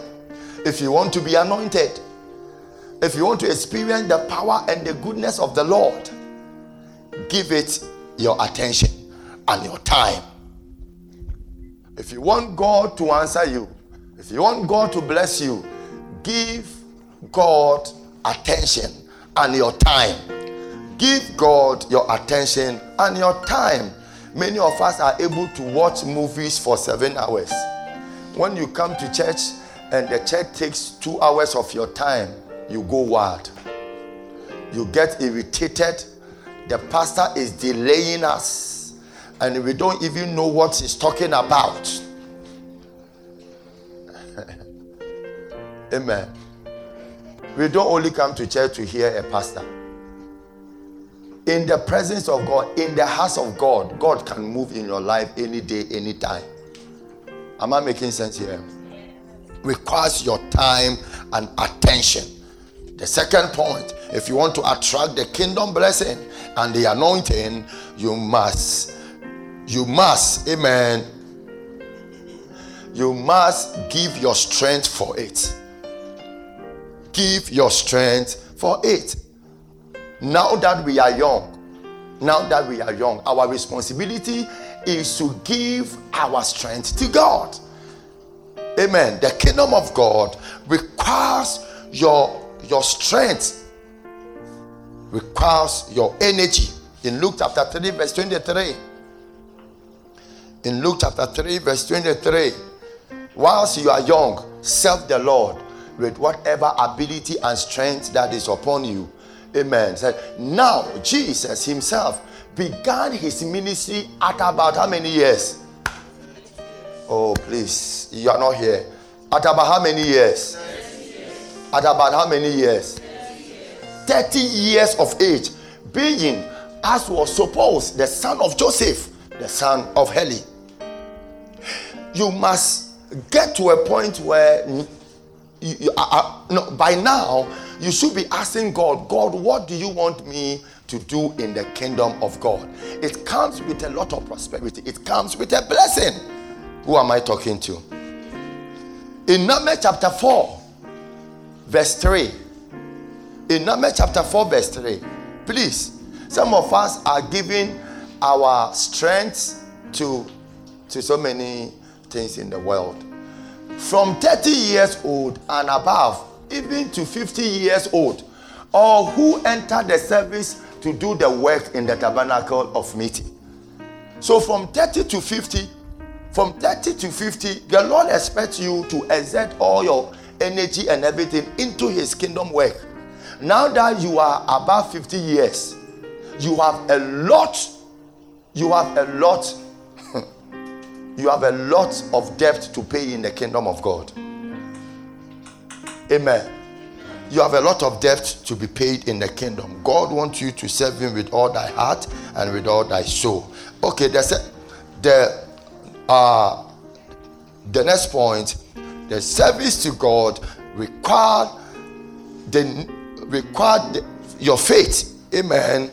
If you want to be anointed, if you want to experience the power and the goodness of the Lord, give it your attention and your time. If you want God to answer you, if you want God to bless you, give God attention and your time. Give God your attention and your time. Many of us are able to watch movies for seven hours. When you come to church and the church takes two hours of your time, you go wild. You get irritated. The pastor is delaying us, and we don't even know what he's talking about. [laughs] Amen. We don't only come to church to hear a pastor. In the presence of God, in the house of God, God can move in your life any day, any time. Am I making sense here? Requires your time and attention. The second point, if you want to attract the kingdom blessing and the anointing, you must, you must, amen. You must give your strength for it give your strength for it. Now that we are young, now that we are young, our responsibility is to give our strength to God. Amen. The kingdom of God requires your, your strength, requires your energy. In Luke chapter 3, verse 23. In Luke chapter 3, verse 23. Whilst you are young, serve the Lord with whatever ability and strength that is upon you. Amen. Now Jesus himself began his ministry at about how many years? Oh, please, you are not here. At about how many years? At about how many years? 30 years of age, being, as was supposed, the son of Joseph, the son of Heli. You must get to a point where you, you, uh, no, by now you should be asking God, God, what do you want me to do in the kingdom of God? It comes with a lot of prosperity, it comes with a blessing. Who am I talking to? In Numbers chapter 4, verse 3. In Numbers chapter 4, verse 3. Please, some of us are giving our strength to, to so many things in the world from 30 years old and above, even to 50 years old, or who enter the service to do the work in the tabernacle of meeting. So from 30 to 50, from 30 to 50, the Lord expects you to exert all your energy and everything into his kingdom work. Now that you are above 50 years, you have a lot, you have a lot you have a lot of debt to pay in the kingdom of God. Amen. You have a lot of debt to be paid in the kingdom. God wants you to serve Him with all thy heart and with all thy soul. Okay, that's it. The uh, the next point, the service to God required the required your faith. Amen.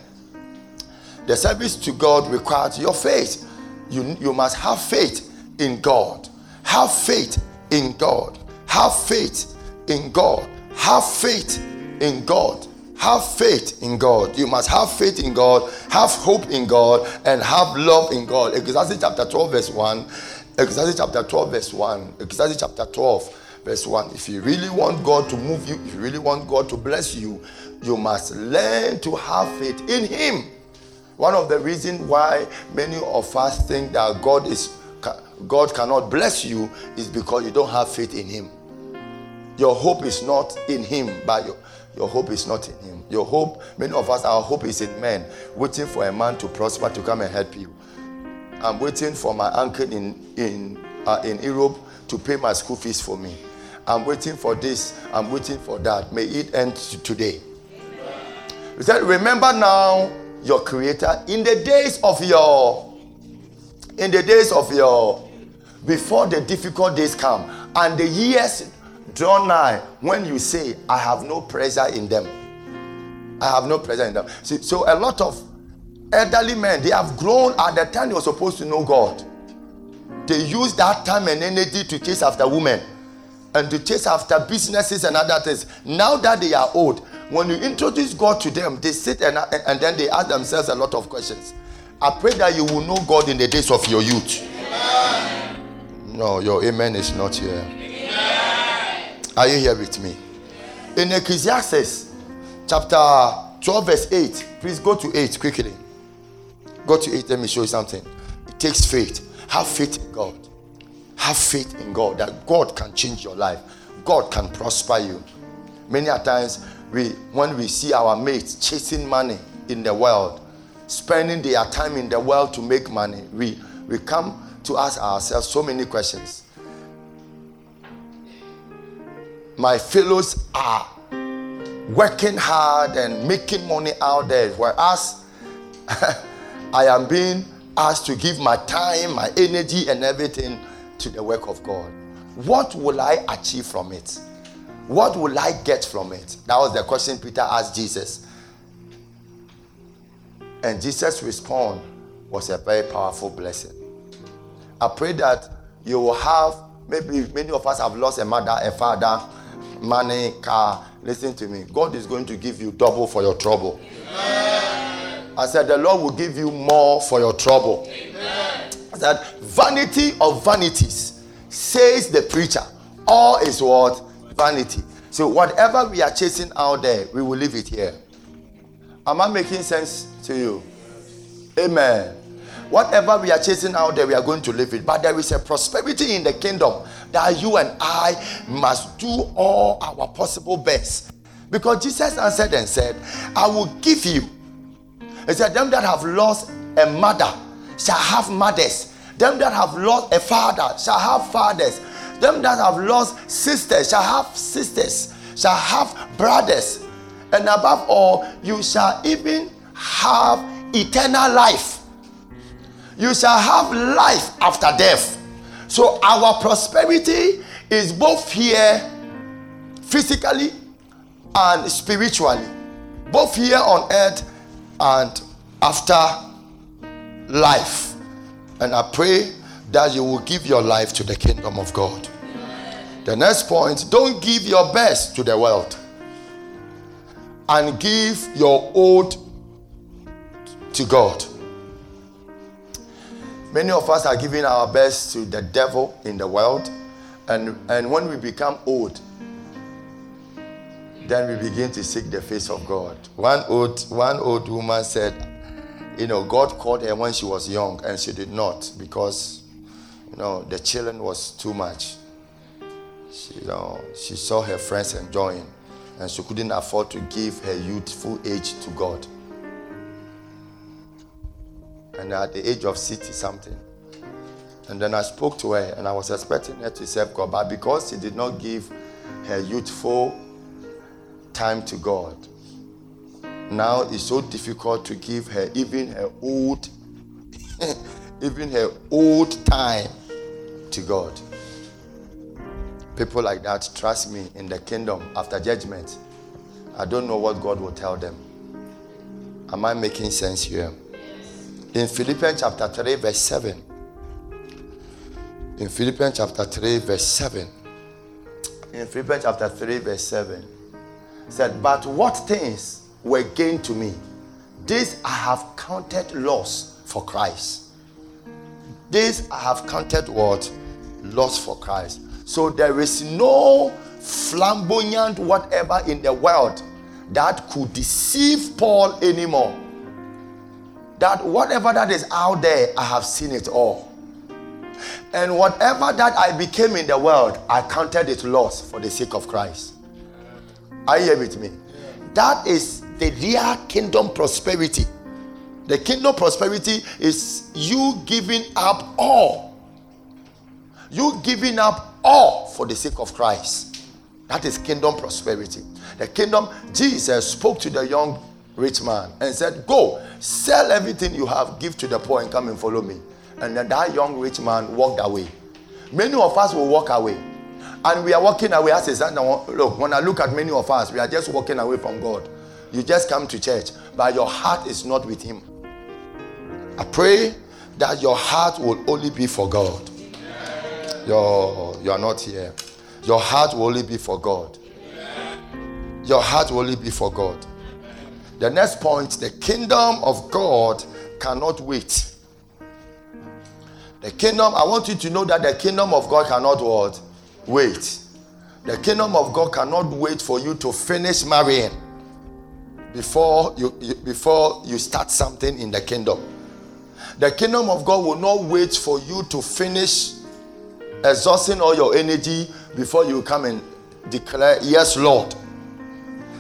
The service to God requires your faith you, you must have faith in God. Have faith in God. Have faith in God. Have faith in God. Have faith in God. You must have faith in God, have hope in God, and have love in God. Ecclesiastes chapter 12, verse 1. Ecclesiastes chapter 12, verse 1. Ecclesiastes chapter 12, verse 1. If you really want God to move you, if you really want God to bless you, you must learn to have faith in Him. One of the reasons why many of us think that God is God cannot bless you is because you don't have faith in Him. Your hope is not in Him, but your, your hope is not in Him. Your hope, many of us, our hope is in men, waiting for a man to prosper to come and help you. I'm waiting for my uncle in in uh, in Europe to pay my school fees for me. I'm waiting for this. I'm waiting for that. May it end today. He said, Remember now your creator in the days of your in the days of your before the difficult days come and the years draw nigh when you say i have no pleasure in them. I have no pleasure in them. See, so a lot of elderly men they have grown at the time they were supposed to know god. They use that time and energy to chase after women and to chase after businesses and other things. Now that they are old when you introduce God to them, they sit and, and then they ask themselves a lot of questions. I pray that you will know God in the days of your youth. Amen. No, your amen is not here. Amen. Are you here with me? In Ecclesiastes chapter 12, verse 8. Please go to 8 quickly. Go to 8. Let me show you something. It takes faith. Have faith in God. Have faith in God that God can change your life. God can prosper you. Many a times we when we see our mates chasing money in the world, spending their time in the world to make money, we, we come to ask ourselves so many questions. My fellows are working hard and making money out there, whereas [laughs] I am being asked to give my time, my energy, and everything to the work of God. What will I achieve from it? What will I get from it? That was the question Peter asked Jesus. And Jesus' response was a very powerful blessing. I pray that you will have, maybe many of us have lost a mother, a father, money, car. Listen to me. God is going to give you double for your trouble. Amen. I said, the Lord will give you more for your trouble. Amen. I said, vanity of vanities, says the preacher. All is what? Vanity. So, whatever we are chasing out there, we will leave it here. Am I making sense to you? Amen. Whatever we are chasing out there, we are going to leave it. But there is a prosperity in the kingdom that you and I must do all our possible best. Because Jesus answered and said, I will give you. He said, Them that have lost a mother shall have mothers. Them that have lost a father shall have fathers. Them that have lost sisters shall have sisters, shall have brothers. And above all, you shall even have eternal life. You shall have life after death. So our prosperity is both here physically and spiritually, both here on earth and after life. And I pray that you will give your life to the kingdom of God. The next point don't give your best to the world and give your old to God. Many of us are giving our best to the devil in the world, and, and when we become old, then we begin to seek the face of God. One old, one old woman said, you know, God called her when she was young, and she did not because, you know, the children was too much. She, you know, she saw her friends enjoying, and she couldn't afford to give her youthful age to God. And at the age of 60 something, and then I spoke to her, and I was expecting her to serve God, but because she did not give her youthful time to God, now it's so difficult to give her even her old, [laughs] even her old time to God. People like that, trust me, in the kingdom after judgment, I don't know what God will tell them. Am I making sense here? In Philippians chapter 3, verse 7. In Philippians chapter 3, verse 7. In Philippians chapter 3, verse 7. Said, But what things were gained to me, this I have counted loss for Christ. This I have counted what? Loss for Christ. So there is no flamboyant whatever in the world that could deceive Paul anymore. That whatever that is out there, I have seen it all. And whatever that I became in the world, I counted it loss for the sake of Christ. Are you with me? That is the real kingdom prosperity. The kingdom prosperity is you giving up all. You giving up all for the sake of Christ. That is kingdom prosperity. The kingdom, Jesus spoke to the young rich man and said, Go, sell everything you have, give to the poor, and come and follow me. And then that young rich man walked away. Many of us will walk away. And we are walking away as a son. Look, when I look at many of us, we are just walking away from God. You just come to church, but your heart is not with Him. I pray that your heart will only be for God. You're, you're not here. Your heart will only be for God. Your heart will only be for God. The next point the kingdom of God cannot wait. The kingdom, I want you to know that the kingdom of God cannot what? Wait. The kingdom of God cannot wait for you to finish marrying. before you, you before you start something in the kingdom. The kingdom of God will not wait for you to finish exhausting all your energy before you come and declare, Yes, Lord.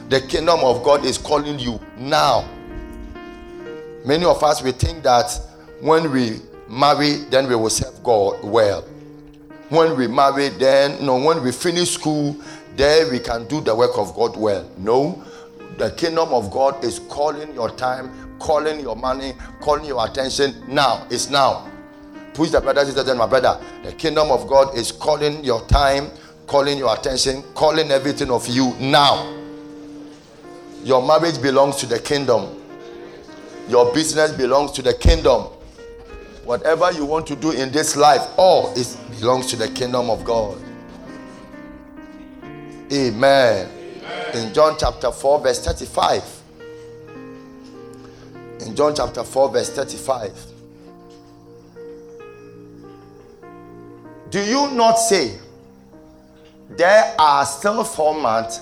The kingdom of God is calling you now. Many of us we think that when we marry, then we will serve God well. When we marry, then no, when we finish school, then we can do the work of God well. No, the kingdom of God is calling your time, calling your money, calling your attention now. It's now. Push the brother, sister, my brother. The kingdom of God is calling your time, calling your attention, calling everything of you now. Your marriage belongs to the kingdom. Your business belongs to the kingdom. Whatever you want to do in this life, all is belongs to the kingdom of God. Amen. Amen. In John chapter 4, verse 35. In John chapter 4, verse 35. Do you not say, There are still four months,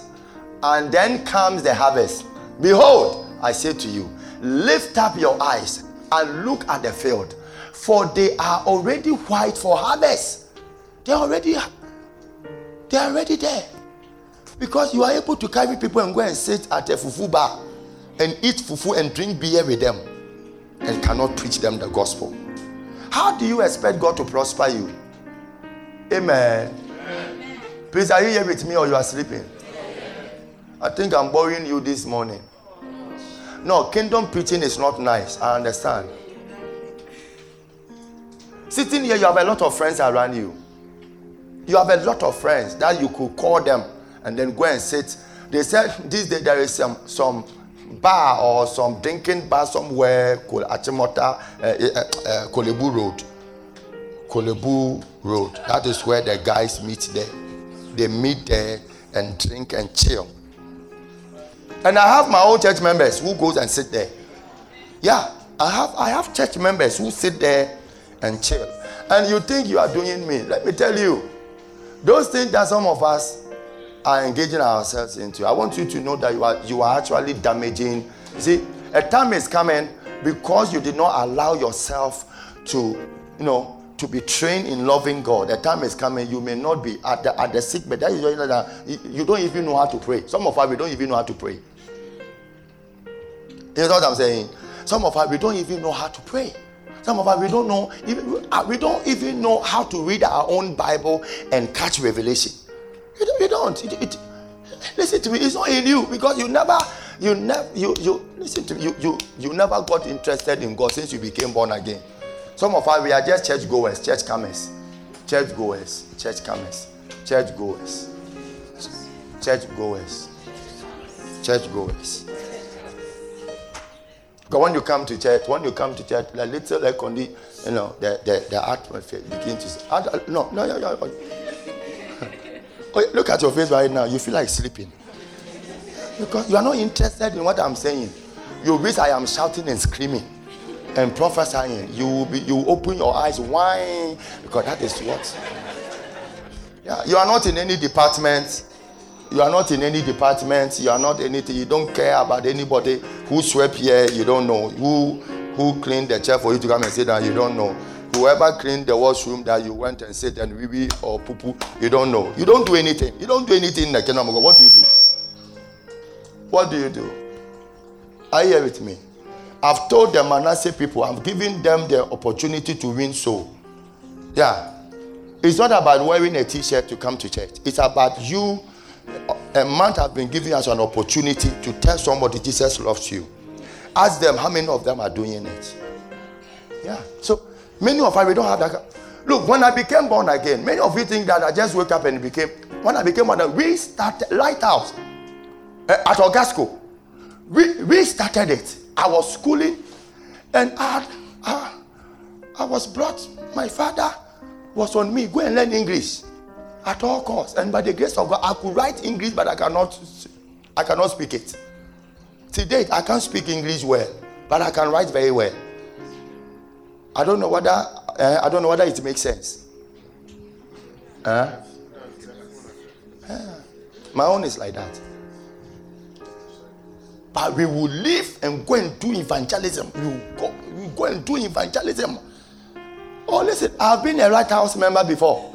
and then comes the harvest? Behold, I say to you, lift up your eyes and look at the field, for they are already white for harvest. They're already they're already there. Because you are able to carry people and go and sit at a fufu bar and eat fufu and drink beer with them and cannot preach them the gospel. How do you expect God to prosper you? Amen. Amen. Please, are you here with me or you are sleeping? I think I'm boring you this morning. No, kingdom preaching is not nice. I understand. Sitting here, you have a lot of friends around you. You have a lot of friends that you could call them and then go and sit. They said this day there is some some bar or some drinking bar somewhere called Achimota, uh, uh, uh, Korle Bu Road. Korle Bu Road. That is where the guys meet there. They meet there and drink and chill. And I have my own church members who goes and sit there. Yeah, I have I have church members who sit there and chill. And you think you are doing me. Let me tell you. Those things that some of us are engaging ourselves into. I want you to know that you are you are actually damaging. See, a time is coming because you did not allow yourself to, you know, to be trained in loving God. The time is coming, you may not be at the, at the sick bed. That is that you don't even know how to pray. Some of us, we don't even know how to pray. You know what I'm saying? Some of us, we don't even know how to pray. Some of us, we don't know, uh, we don't even know how to read our own Bible and catch revelation. You don't. You don't. It, it, listen to me. It's not in you because you never, you never, you you listen to me. You you you never got interested in God since you became born again. Some of us, we are just church goers, church comers, church goers, church comers, church goers, church goers, church goers. Because when you come to church, when you come to church, a little like on the, you know, the, the, the atmosphere begin to say, uh, no, no, no, no. [laughs] oh, look at your face right now. You feel like sleeping. Because you are not interested in what I'm saying. You wish I am shouting and screaming and prophesying, you will be you open your eyes wide because that is what. Yeah, you are not in any department. You are not in any department. You are not anything. You don't care about anybody who swept here. You don't know who who cleaned the chair for you to come and sit down. You don't know. Whoever cleaned the washroom that you went and sit and we or poo poo, you don't know. You don't do anything. You don't do anything in the kingdom of God. What do you do? What do you do? Are you here with me? I've told the Manasseh people, I've given them the opportunity to win soul. Yeah. It's not about wearing a t shirt to come to church, it's about you. A month have been giving us an opportunity to tell somebody Jesus loves you. Ask them how many of them are doing it. Yeah. So many of us, we don't have that. Look, when I became born again, many of you think that I just woke up and became. When I became born again, we started Lighthouse uh, at Ogasco. We, we started it. I was schooling and I, I, I was brought, my father was on me, go and learn English at all costs. And by the grace of God, I could write English, but I cannot, I cannot speak it. To date, I can't speak English well, but I can write very well. I don't know whether uh, I don't know whether it makes sense. Huh? Yeah. My own is like that. But we will leave and go and do evangelism. We will go, we will go and do evangelism. Oh, listen, I've been a lighthouse member before.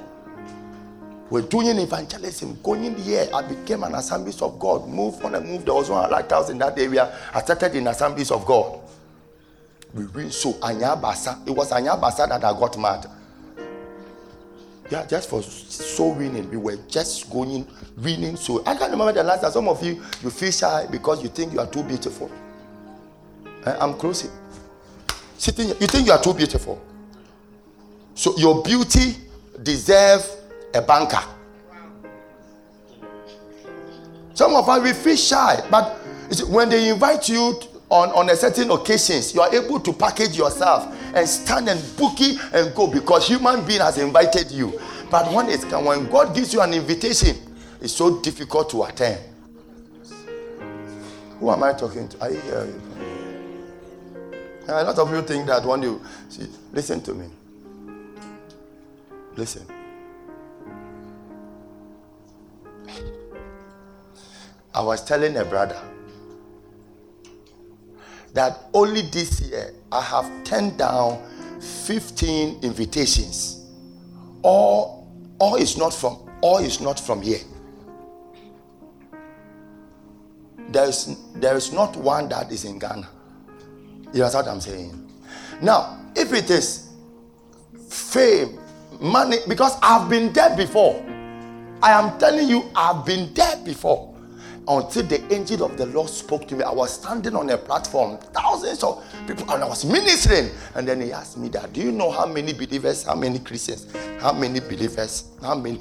We're doing evangelism, going in here. I became an Assemblies of God. Move on and move. There was one lighthouse in that area. I started in Assemblies of God. We win so Anyabasa. It was Anyabasa that I got mad. Yeah, just for so winning. We were just going winning. So I can't remember the last time. Some of you you feel shy because you think you are too beautiful. Eh, I'm closing. Sitting, you think you are too beautiful. So your beauty deserves a banker. Some of us we feel shy, but when they invite you on, on a certain occasions, you are able to package yourself and stand and book it and go because human being has invited you. But when it's when God gives you an invitation, it's so difficult to attend. Who am I talking to? Are you hearing? A lot of you think that when you see, listen to me. Listen. I was telling a brother that only this year I have turned down 15 invitations. All, all is not from all is not from here. There is, there is not one that is in Ghana. You know what I'm saying? Now, if it is fame, money, because I've been there before. I am telling you, I've been there before until the angel of the Lord spoke to me. I was standing on a platform, thousands of people, and I was ministering. And then he asked me that, do you know how many believers, how many Christians, how many believers, how many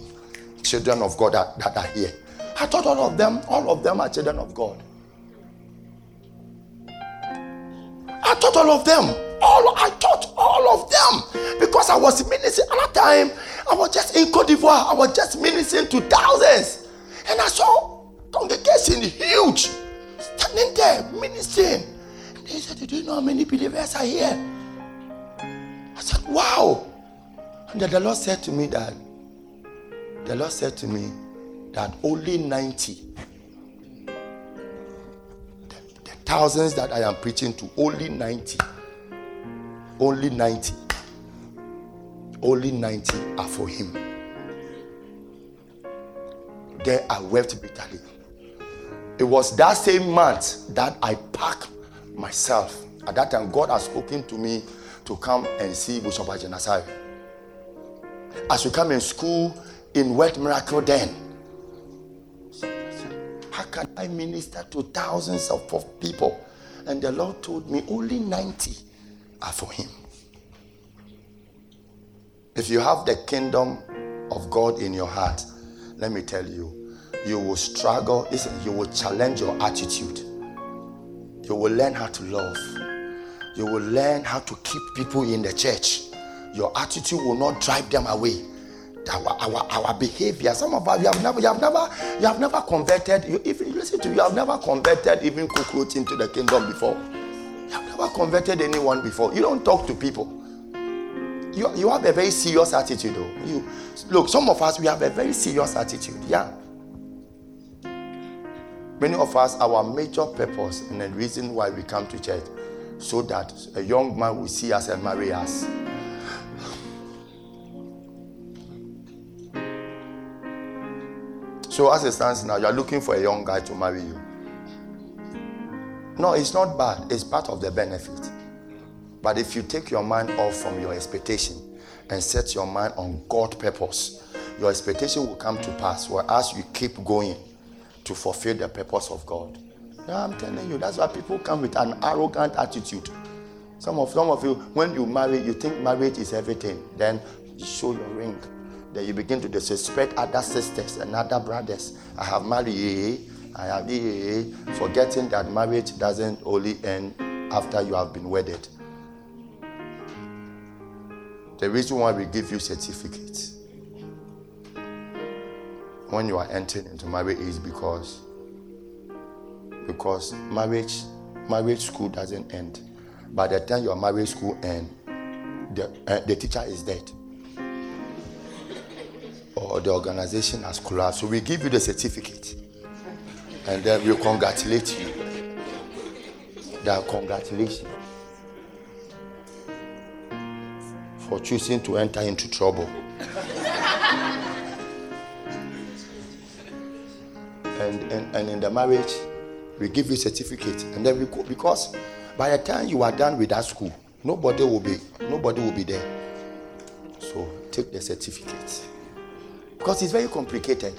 children of God that, that are here? I thought all of them, all of them are children of God. I thought all of them, all I thought all of them, because I was ministering at that time. I was just in Cote d'Ivoire. I was just ministering to thousands, and I saw Congregation huge. Standing there, ministering. And they said, Do you know how many believers are here? I said, Wow. And the Lord said to me that, the Lord said to me that only 90, the, the thousands that I am preaching to, only 90, only 90, only 90 are for Him. There I wept bitterly. It was that same month that I packed myself. At that time, God had spoken to me to come and see Bishop Ajenasai. As we come in school in Wet Miracle then, how can I minister to thousands of people? And the Lord told me only 90 are for Him. If you have the kingdom of God in your heart, let me tell you, you will struggle. Listen, you will challenge your attitude. You will learn how to love. You will learn how to keep people in the church. Your attitude will not drive them away. Our, our, our behavior. Some of us you have never you have never you have never converted. You even listen to you have never converted even cockroach into the kingdom before. You have never converted anyone before. You don't talk to people. You, you have a very serious attitude though. You look, some of us we have a very serious attitude. Yeah. Many of us, our major purpose and the reason why we come to church, so that a young man will see us and marry us. So, as it stands now, you are looking for a young guy to marry you. No, it's not bad, it's part of the benefit. But if you take your mind off from your expectation and set your mind on God' purpose, your expectation will come to pass. Whereas you keep going, to fulfill the purpose of God. I'm telling you, that's why people come with an arrogant attitude. Some of some of you, when you marry, you think marriage is everything. Then you show your ring. Then you begin to disrespect other sisters and other brothers. I have married, I have the, forgetting that marriage doesn't only end after you have been wedded. The reason why we give you certificates when you are entering into marriage is because because marriage marriage school doesn't end. By the time your marriage school end, the, uh, the teacher is dead. or the organization has collapsed. So we give you the certificate. And then we congratulate you. that congratulations for choosing to enter into trouble. And, and, and in the marriage, we give you certificate and then we go because by the time you are done with that school, nobody will be nobody will be there. So take the certificate. Because it's very complicated.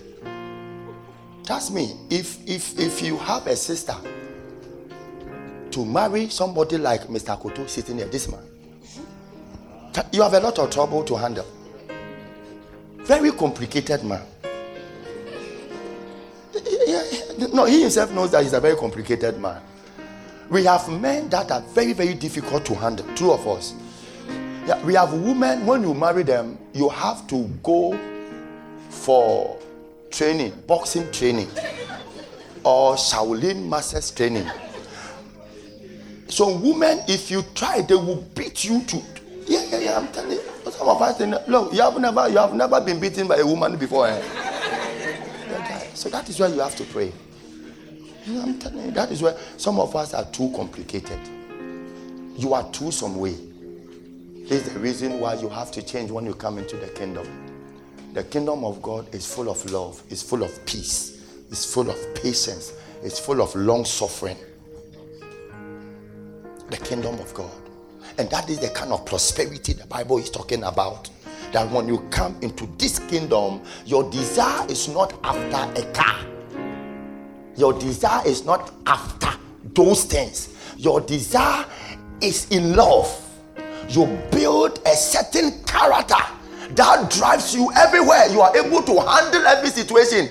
Trust me, if if if you have a sister to marry somebody like Mr. Koto sitting here, this man, you have a lot of trouble to handle. Very complicated man. No, he himself knows that he's a very complicated man. We have men that are very, very difficult to handle. Two of us. Yeah, we have women, when you marry them, you have to go for training, boxing training, or Shaolin masters training. So, women, if you try, they will beat you to. Yeah, yeah, yeah. I'm telling you. Some of us, look, you have never, you have never been beaten by a woman before. Eh? So that is why you have to pray. I'm telling you, that is where some of us are too complicated. You are too some way. This is the reason why you have to change when you come into the kingdom. The kingdom of God is full of love, it's full of peace, it's full of patience, it's full of long suffering. The kingdom of God. And that is the kind of prosperity the Bible is talking about. That when you come into this kingdom, your desire is not after a car your desire is not after those things. Your desire is in love. You build a certain character that drives you everywhere. You are able to handle every situation.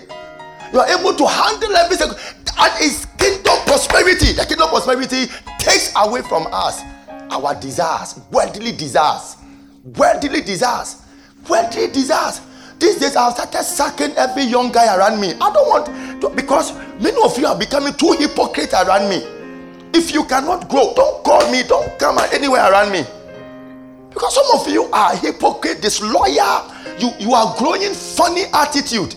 You are able to handle every That is kingdom prosperity. The kingdom prosperity takes away from us our desires, worldly desires, worldly desires, worldly desires. These days, I've started sucking every young guy around me. I don't want to, because many of you are becoming too hypocrite around me. If you cannot grow, don't call me, don't come anywhere around me. Because some of you are hypocrite, disloyal. You, you are growing funny attitude.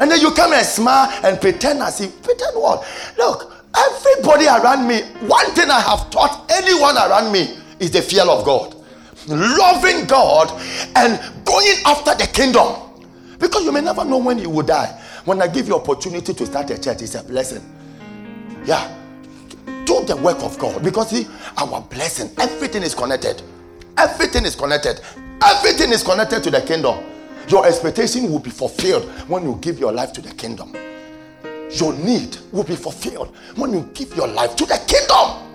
And then you come and smile and pretend as if, pretend what? Look, everybody around me, one thing I have taught anyone around me is the fear of God loving God and going after the kingdom. Because you may never know when you will die. When I give you opportunity to start a church, it's a blessing. Yeah. Do the work of God. Because see, our blessing, everything is connected. Everything is connected. Everything is connected to the kingdom. Your expectation will be fulfilled when you give your life to the kingdom. Your need will be fulfilled when you give your life to the kingdom.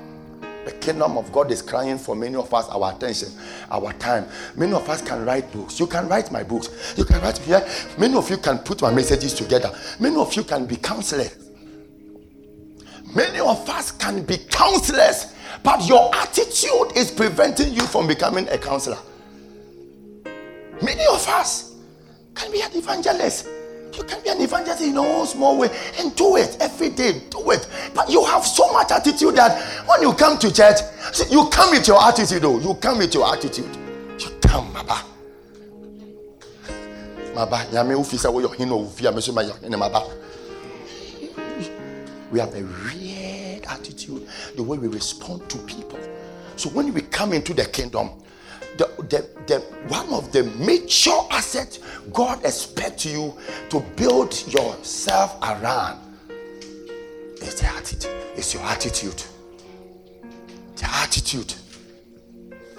The kingdom of God is crying for many of us our attention, our time. Many of us can write books. You can write my books. You can write here. Many of you can put my messages together. Many of you can be counselors. Many of us can be counselors, but your attitude is preventing you from becoming a counselor. Many of us can be an evangelist you can be an evangelist in a small way and do it every day. Do it. But you have so much attitude that when you come to church, you come with your attitude, though. You come with your attitude. You come, Baba. Baba, Yame Ufisa, your hino Ufia, Mesuma, and Baba. We have a weird attitude, the way we respond to people. So when we come into the kingdom, the, the, the, one of the major assets God expects you to build yourself around is the attitude. It's your attitude. The attitude.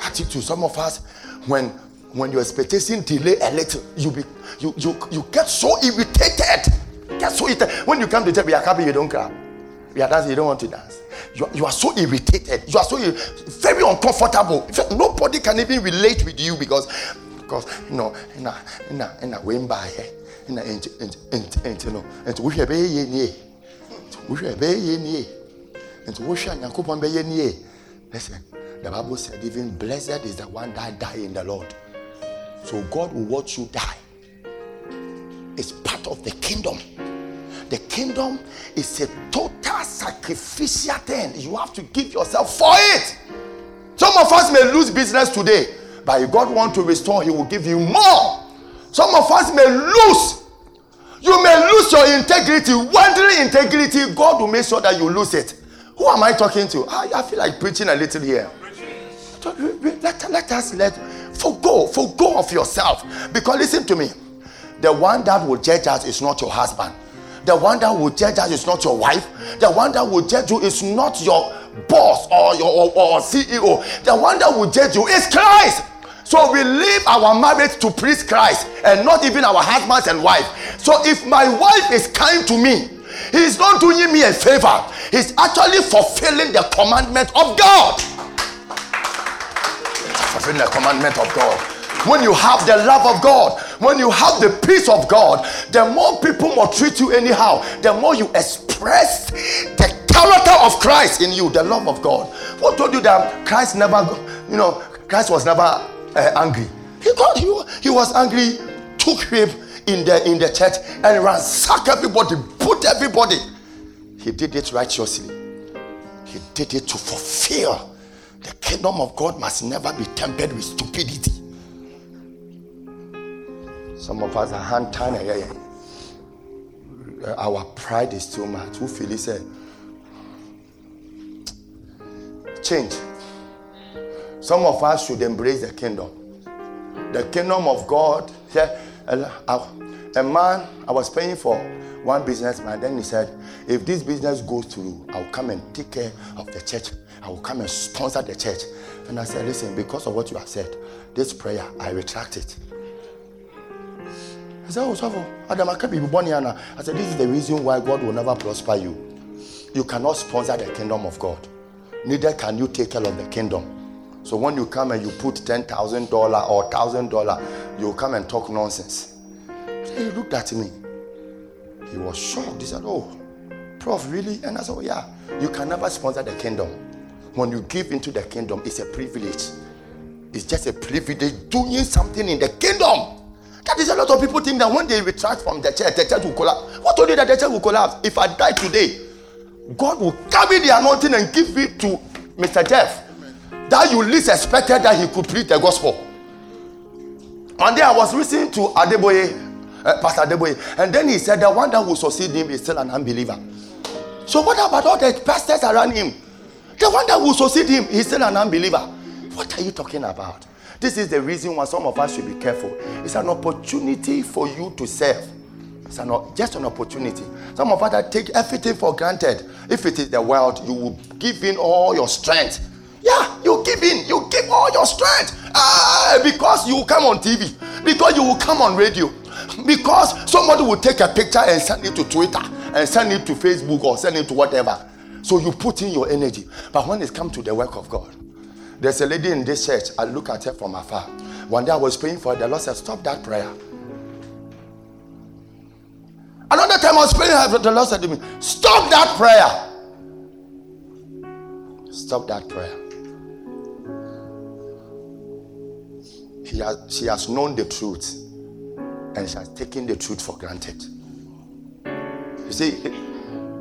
Attitude. Some of us, when when your expectation delay a little, you be you you you get so irritated. Get so irritated. When you come to church, you are happy, you don't cry. You are dancing, you don't want to dance you, you are so irritated. You are so very uncomfortable. Nobody can even relate with you because because you know na na na when by na ent ent ent ent no. Ent wo hwe be ye wo hwe be ye ent wo hwe nyankopon be ye listen the bible said even blessed is the one that die in the lord. So god will watch you die. It's part of the kingdom the kingdom is a total sacrificial thing. You have to give yourself for it. Some of us may lose business today, but if God wants to restore, He will give you more. Some of us may lose. You may lose your integrity, worldly integrity. God will make sure that you lose it. Who am I talking to? I, I feel like preaching a little here. Let, let us let forgo, forgo of yourself. Because listen to me, the one that will judge us is not your husband. The one that will judge us is not your wife. The one that will judge you is not your boss or your or, or CEO. The one that will judge you is Christ. So we leave our marriage to please Christ and not even our husbands and wife. So if my wife is kind to me, he's not doing me a favor. He's actually fulfilling the commandment of God. Fulfilling the commandment of God. When you have the love of God, when you have the peace of God, the more people will treat you anyhow, the more you express the character of Christ in you, the love of God. Who told you that Christ never, you know, Christ was never uh, angry. He got he, he was angry, took him in the in the church and ransacked everybody, put everybody. He did it righteously. He did it to fulfill. The kingdom of God must never be tempered with stupidity. Some of us are hand tying. Our pride is too much. Who feel said? Change. Some of us should embrace the kingdom. The kingdom of God. Yeah, uh, a man, I was paying for one businessman. Then he said, If this business goes through, I'll come and take care of the church. I will come and sponsor the church. And I said, Listen, because of what you have said, this prayer, I retract it. He said, Oh, so Adam, I can't be born here now. I said, This is the reason why God will never prosper you. You cannot sponsor the kingdom of God, neither can you take care of the kingdom. So when you come and you put $10,000 or $1,000, you come and talk nonsense. he looked at me. He was shocked. He said, Oh, Prof, really? And I said, Oh, yeah. You can never sponsor the kingdom. When you give into the kingdom, it's a privilege. It's just a privilege doing something in the kingdom. That is a lot of people think that when they retract from the church, the church will collapse. What told you that the church will collapse? If I die today, God will carry the anointing and give it to Mr. Jeff that you least expected that he could preach the gospel. One day I was listening to Adeboye, uh, Pastor Adeboye, and then he said the one that will succeed him is still an unbeliever. So what about all the pastors around him? The one that will succeed him is still an unbeliever. What are you talking about? This is the reason why some of us should be careful. It's an opportunity for you to serve. It's an, just an opportunity. Some of us that take everything for granted. If it is the world, you will give in all your strength yeah, you give in, you give all your strength. Ah, because you will come on TV, because you will come on radio, because somebody will take a picture and send it to Twitter and send it to Facebook or send it to whatever. So you put in your energy. But when it comes to the work of God, there's a lady in this church. I look at her from afar. One day I was praying for her. The Lord said, Stop that prayer. Another time I was praying, for the Lord said to me, Stop that prayer. Stop that prayer. He has, she has known the truth and she has taken the truth for granted. You see,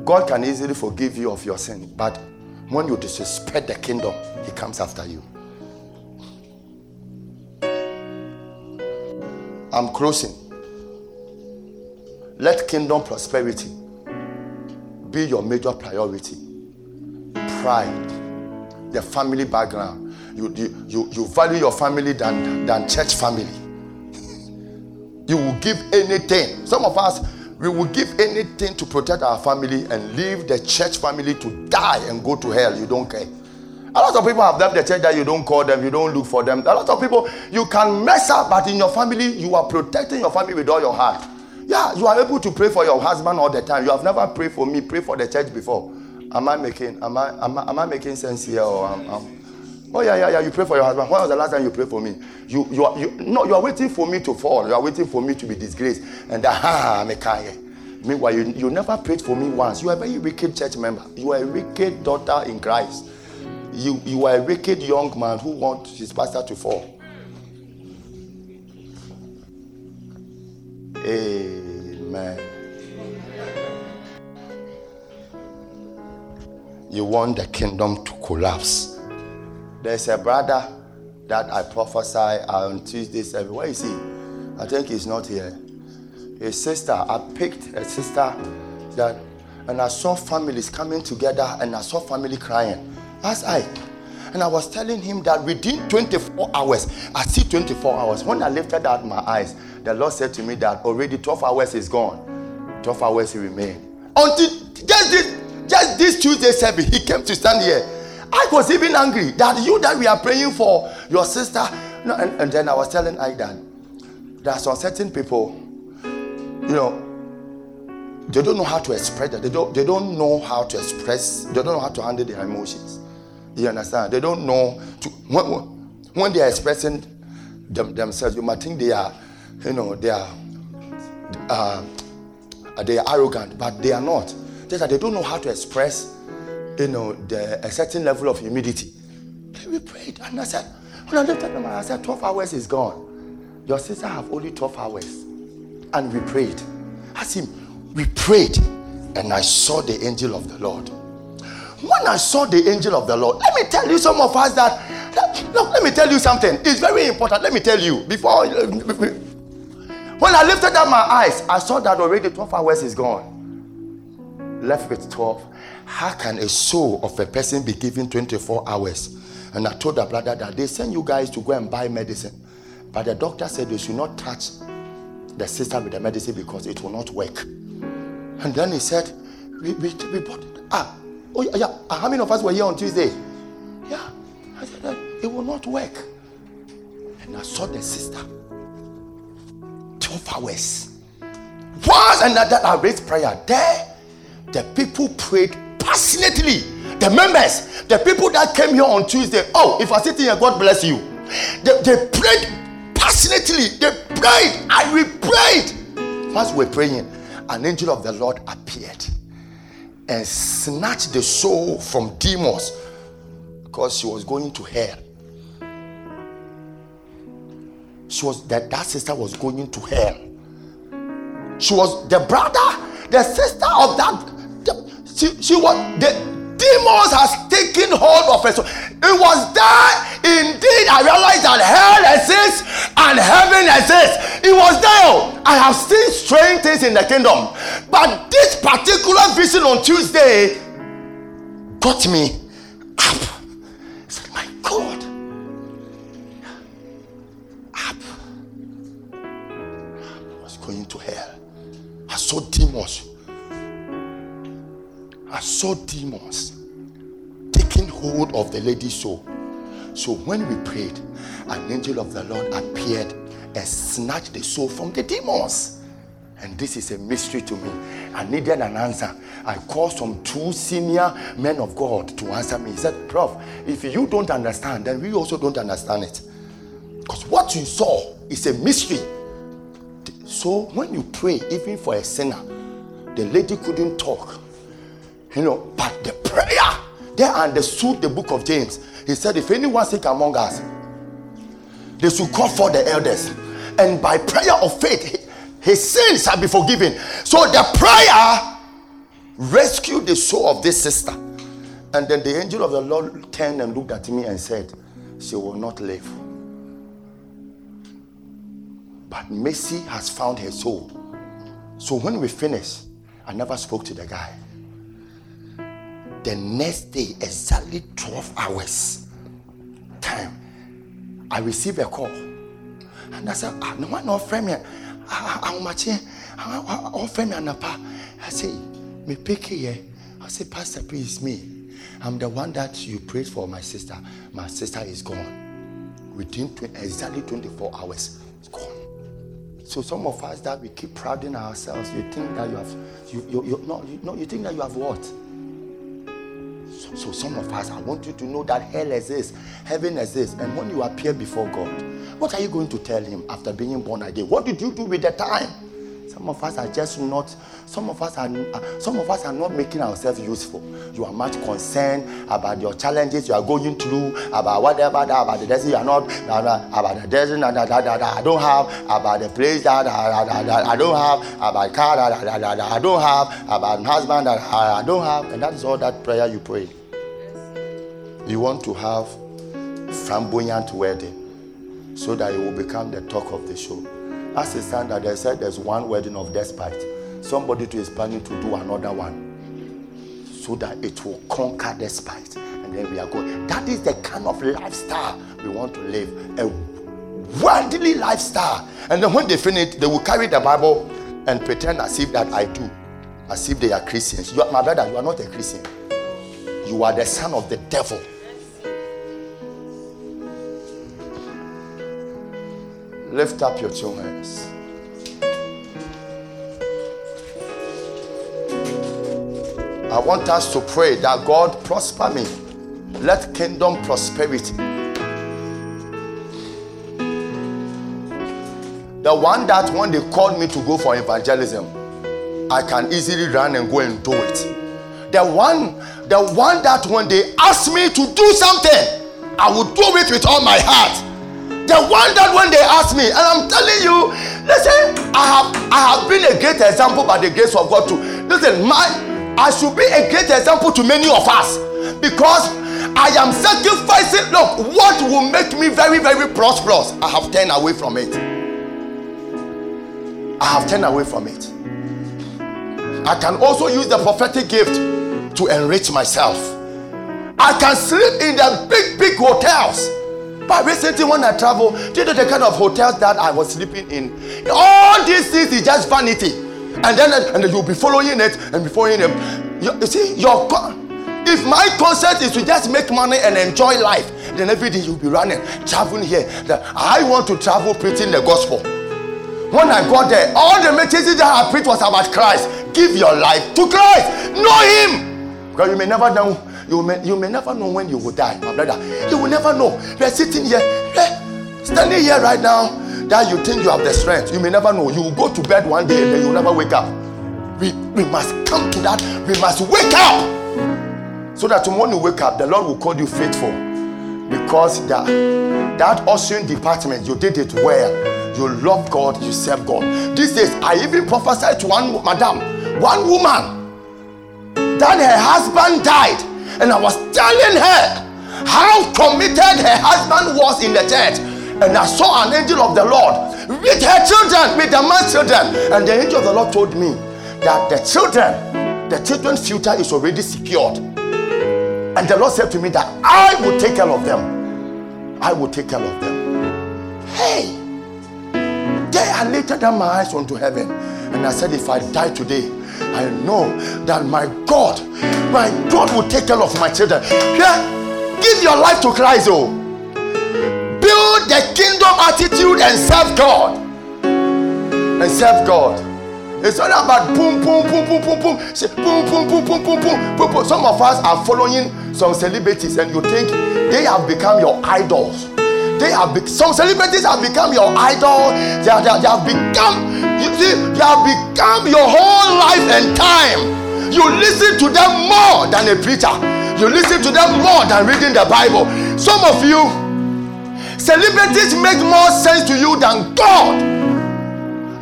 God can easily forgive you of your sin, but when you disrespect the kingdom, He comes after you. I'm closing. Let kingdom prosperity be your major priority. Pride, the family background, you, you, you value your family than, than church family. [laughs] you will give anything. Some of us, we will give anything to protect our family and leave the church family to die and go to hell. You don't care. A lot of people have left the church that you don't call them, you don't look for them. A lot of people, you can mess up, but in your family, you are protecting your family with all your heart. Yeah, you are able to pray for your husband all the time. You have never prayed for me, pray for the church before. Am I making am I am I, am I making sense here or am, am, Oh yeah, yeah, yeah. You pray for your husband. When was the last time you prayed for me? You, you are, you, no, you are waiting for me to fall. You are waiting for me to be disgraced. And that, ha, I'm a kind. Meanwhile, you, you never prayed for me once. You are a very wicked church member. You are a wicked daughter in Christ. You, you are a wicked young man who wants his pastor to fall. Amen. You want the kingdom to collapse. There's a brother that I prophesy on Tuesday seven. Where is he? I think he's not here. His sister, I picked a sister that and I saw families coming together and I saw family crying. As I and I was telling him that within 24 hours, I see 24 hours. When I lifted out my eyes, the Lord said to me that already 12 hours is gone. 12 hours remain. Until just this, just this Tuesday service, he came to stand here. I was even angry that you that we are praying for your sister. No, and, and then I was telling Aidan, there are some certain people, you know, they don't know how to express that. They don't, they don't know how to express, they don't know how to handle their emotions. You understand? They don't know to when, when they are expressing them, themselves, you might think they are, you know, they are uh, they are arrogant, but they are not. Just that they don't know how to express, you know, the, a certain level of humility. Then we prayed, and I said, when I at them, I said, 12 hours is gone. Your sister have only 12 hours. And we prayed. I said, we prayed, and I saw the angel of the Lord. When I saw the angel of the Lord, let me tell you some of us that, look, let me tell you something. It's very important. Let me tell you before. [laughs] When I lifted up my eyes, I saw that already 12 hours is gone left with 12. How can a soul of a person be given 24 hours? And I told the brother that they send you guys to go and buy medicine. But the doctor said they should not touch the sister with the medicine because it will not work. And then he said, We, we, we bought it. Ah, oh yeah, ah, how many of us were here on Tuesday? Yeah. I said, It will not work. And I saw the sister. 12 hours. Once another I raised prayer there the people prayed passionately. The members, the people that came here on Tuesday, oh, if I sit here, God bless you. They, they prayed passionately. They prayed. I we prayed. Once we we're praying, an angel of the Lord appeared and snatched the soul from demons because she was going to hell. She was that that sister was going to hell. She was the brother, the sister of that she, she was the demons has taken hold of her. So it was there indeed I realized that hell exists and heaven exists. It was there. Oh. I have seen strange things in the kingdom. But this particular vision on Tuesday got me up. I said, My God. Up. I was going to hell. I saw demons I saw demons taking hold of the lady's soul. So when we prayed, an angel of the Lord appeared and snatched the soul from the demons. And this is a mystery to me. I needed an answer. I called some two senior men of God to answer me. He said, Prof, if you don't understand, then we also don't understand it. Because what you saw is a mystery. So when you pray, even for a sinner, the lady couldn't talk. You know, but the prayer, they understood the book of James. He said, If anyone sick among us, they should call for the elders. And by prayer of faith, his sins shall be forgiven. So the prayer rescued the soul of this sister. And then the angel of the Lord turned and looked at me and said, She will not live. But mercy has found her soul. So when we finished, I never spoke to the guy the next day, exactly 12 hours time, I received a call. And I said, ah, no one friend me. How much friend me anapa. I say, me pick here. I say, Pastor, please me. I'm the one that you prayed for my sister. My sister is gone. Within 20, exactly 24 hours, it's gone. So some of us that we keep prouding ourselves, you think that you have, you, you, you, no, you, no, you think that you have what? So, some of us, I want you to know that hell exists, heaven exists, and when you appear before God, what are you going to tell Him after being born again? What did you do with the time? Some of us are just not. Some of us are. Some of us are not making ourselves useful. You are much concerned about your challenges you are going through, about whatever that, about the desert you are not, about the desert that, that, that, that, I don't have, about the place that, that, that, that I don't have, about car that, that, that, that I don't have, about husband that I don't have, and that is all that prayer you pray. You want to have flamboyant wedding so that it will become the talk of the show. As a standard, they said there's one wedding of Despite. Somebody too is planning to do another one. so that it will conquer the spite. And then we are going. That is the kind of lifestyle we want to live. A worldly lifestyle. And then when they finish, they will carry the Bible and pretend as if that I do, as if they are Christians. Are, my brother, you are not a Christian. You are the son of the devil. Lift up your two hands. I want us to pray that God prosper me. Let kingdom prosperity. The one that when they called me to go for evangelism, I can easily run and go and do it. The one, the one that when they ask me to do something, I will do it with all my heart. The one that when they ask me, and I'm telling you, listen, I have I have been a great example by the grace of God too. Listen, my I should be a great example to many of us because I am sacrificing. Look, what will make me very, very prosperous? I have turned away from it. I have turned away from it. I can also use the prophetic gift to enrich myself. I can sleep in the big, big hotels. But recently, when I travel, do you know the kind of hotels that I was sleeping in? All these things is just vanity and then and you'll be following it and be following them. You, you see, your if my concept is to just make money and enjoy life, then every day you'll be running, traveling here. I want to travel preaching the gospel. When I got there, all the messages that I preached was about Christ. Give your life to Christ. Know Him. Because you may never know. You may, you may never know when you will die, my brother. You will never know. Are sitting here, eh, standing here right now that you think you have the strength, you may never know. You will go to bed one day and then you will never wake up. We, we must come to that. We must wake up. So that tomorrow you wake up, the Lord will call you faithful. Because that, that ushering department, you did it well. You love God, you serve God. These days, I even prophesied to one madam, one woman, that her husband died. And I was telling her how committed her husband was in the church and I saw an angel of the Lord with her children, with the man's children. And the angel of the Lord told me that the children, the children's future is already secured. And the Lord said to me that I will take care of them. I will take care of them. Hey, day I lifted up my eyes unto heaven and I said, If I die today, I know that my God, my God will take care of my children. Yeah, give your life to Christ, oh build the kingdom attitude and serve God. And serve God. It's not about boom, boom, boom, boom, boom, boom. Boom, boom, boom, boom, boom, boom, boom, boom. Some of us are following some celebrities, and you think they have become your idols. They have be- some celebrities have become your idol. They, are, they, are, they have become you they have become your whole life and time. You listen to them more than a preacher. You listen to them more than reading the Bible. Some of you Celebrities make more sense to you than God.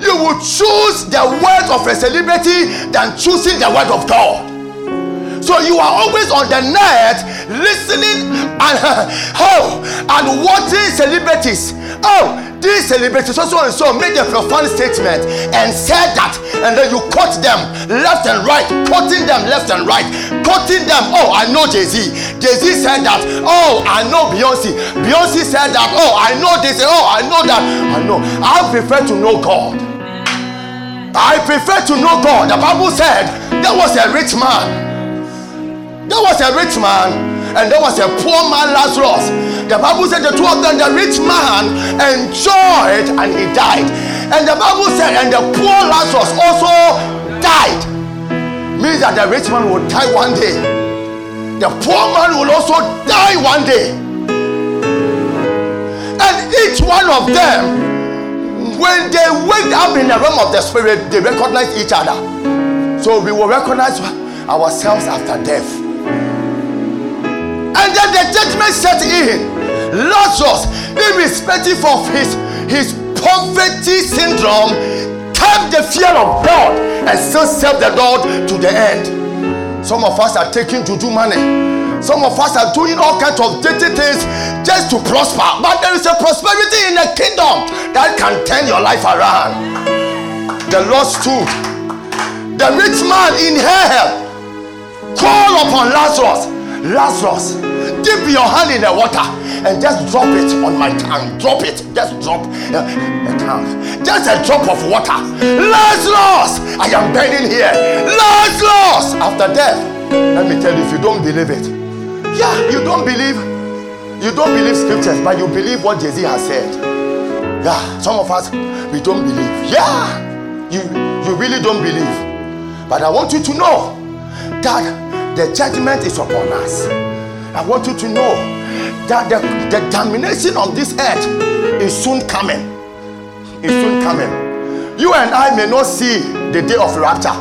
You will choose the word of a celebrity than choosing the word of God. So you are always on the net listening and uh, oh and watching celebrities. Oh, these celebrities so, so and so made a profound statement and said that, and then you quote them left and right, quoting them left and right, quoting them. Oh, I know Jay Z. Jay Z said that. Oh, I know Beyonce. Beyonce said that. Oh, I know this. Oh, I know that. I know. I prefer to know God. I prefer to know God. The Bible said there was a rich man. There was a rich man and there was a poor man Lazarus. The Bible said the two of them, the rich man enjoyed and he died. And the Bible said, and the poor Lazarus also died. Means that the rich man will die one day. The poor man will also die one day. And each one of them, when they wake up in the realm of the spirit, they recognize each other. So we will recognize ourselves after death. Then the judgment set in. Lazarus, irrespective of his, his poverty syndrome, kept the fear of God and still served the Lord to the end. Some of us are taking to do money. Some of us are doing all kinds of dirty things just to prosper. But there is a prosperity in the kingdom that can turn your life around. The Lord stood. The rich man in hell called upon Lazarus. Lazarus, dip your hand in the water and just drop it on my tongue. Drop it. Just drop uh, a tongue. Just a drop of water. Lazarus, I am burning here. Lazarus, after death. Let me tell you, if you don't believe it, yeah, you don't believe. You don't believe scriptures, but you believe what Jay Z has said. Yeah, some of us we don't believe. Yeah, you you really don't believe. But I want you to know that the judgment is upon us. I want you to know that the, the damnation of this earth is soon coming. Is soon coming. You and I may not see the day of rapture.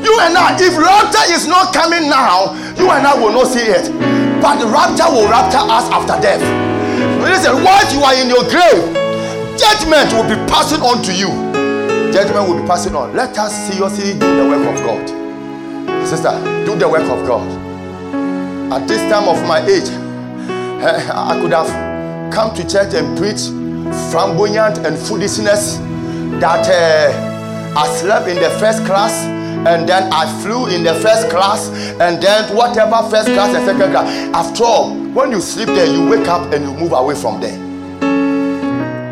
You and I, if rapture is not coming now, you and I will not see it. But the rapture will rapture us after death. Listen, once you are in your grave, judgment will be passing on to you. Judgment will be passing on. Let us seriously do the work of God. Sister, do the work of God. At this time of my age, I could have come to church and preach flamboyant and foolishness that uh, I slept in the first class and then I flew in the first class and then whatever first class and second class. After all, when you sleep there, you wake up and you move away from there.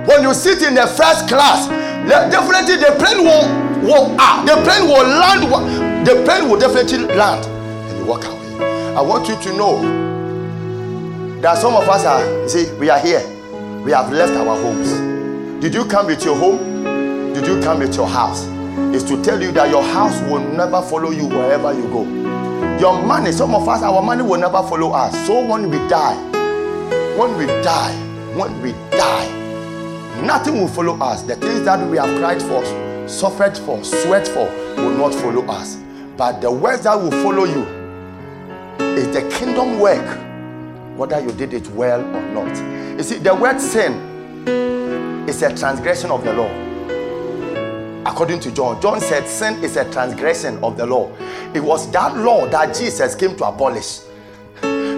When you sit in the first class, definitely the plane will, will ah, the plane will land, the plane will definitely land and you walk away. I want you to know that some of us are, see, we are here. We have left our homes. Did you come with your home? Did you come with your house? Is to tell you that your house will never follow you wherever you go. Your money, some of us, our money will never follow us. So when we die, when we die, when we die, nothing will follow us. The things that we have cried for, suffered for, sweat for, will not follow us. But the words that will follow you is the kingdom work whether you did it well or not. You see, the word sin is a transgression of the law. According to John, John said sin is a transgression of the law. It was that law that Jesus came to abolish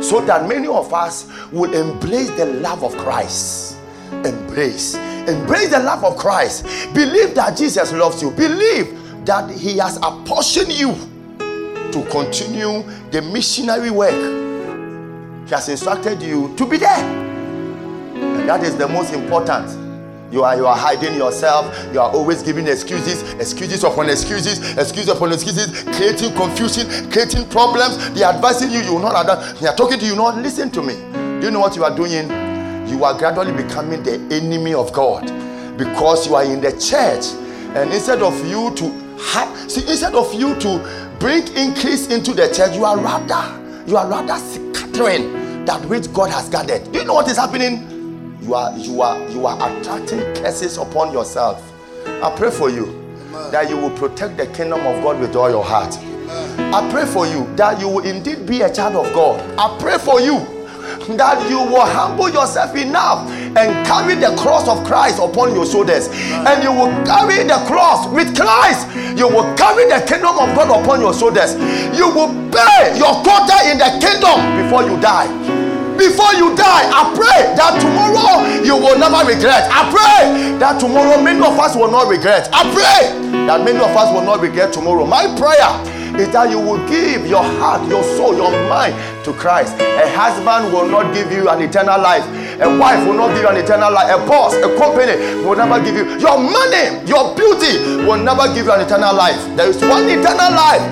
so that many of us will embrace the love of Christ. Embrace. Embrace the love of Christ. Believe that Jesus loves you. Believe that He has apportioned you to continue the missionary work he has instructed you to be there. And that is the most important. You are you are hiding yourself. You are always giving excuses, excuses upon excuses, excuses upon excuses, creating confusion, creating problems. They are advising you. You will not. They are talking to you. Not listen to me. Do you know what you are doing? You are gradually becoming the enemy of God because you are in the church, and instead of you to see, instead of you to bring increase into the church, you are rather you are rather scattering that which God has gathered. Do you know what is happening? You are you are you are attracting curses upon yourself. I pray for you that you will protect the kingdom of God with all your heart. I pray for you that you will indeed be a child of God. I pray for you that you will humble yourself enough and carry the cross of Christ upon your shoulders. And you will carry the cross with Christ. You will carry the kingdom of God upon your shoulders. You will pay your quota in the kingdom before you die. Before you die, I pray that tomorrow you will never regret. I pray that tomorrow many of us will not regret. I pray that many of us will not regret tomorrow. My prayer is that you will give your heart, your soul, your mind to Christ. A husband will not give you an eternal life. A wife will not give you an eternal life. A boss, a company will never give you. Your money, your beauty will never give you an eternal life. There is one eternal life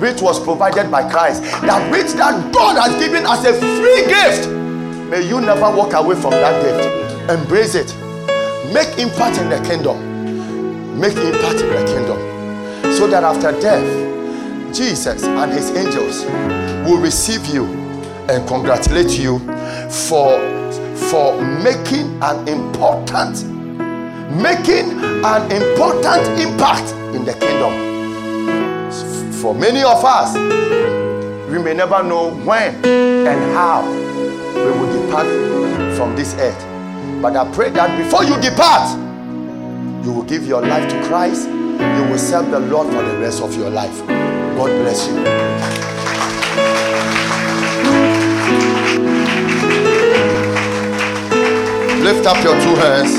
which was provided by Christ. That which that God has given as a free gift. May you never walk away from that gift. Embrace it. Make impact in the kingdom. Make impact in the kingdom. So that after death, Jesus and his angels will receive you and congratulate you for for making an important making an important impact in the kingdom. For many of us we may never know when and how we will depart from this earth. But i pray that before you depart you will give your life to christ. You will serve the lord for the rest of your life God bless you. Lift up your two hands.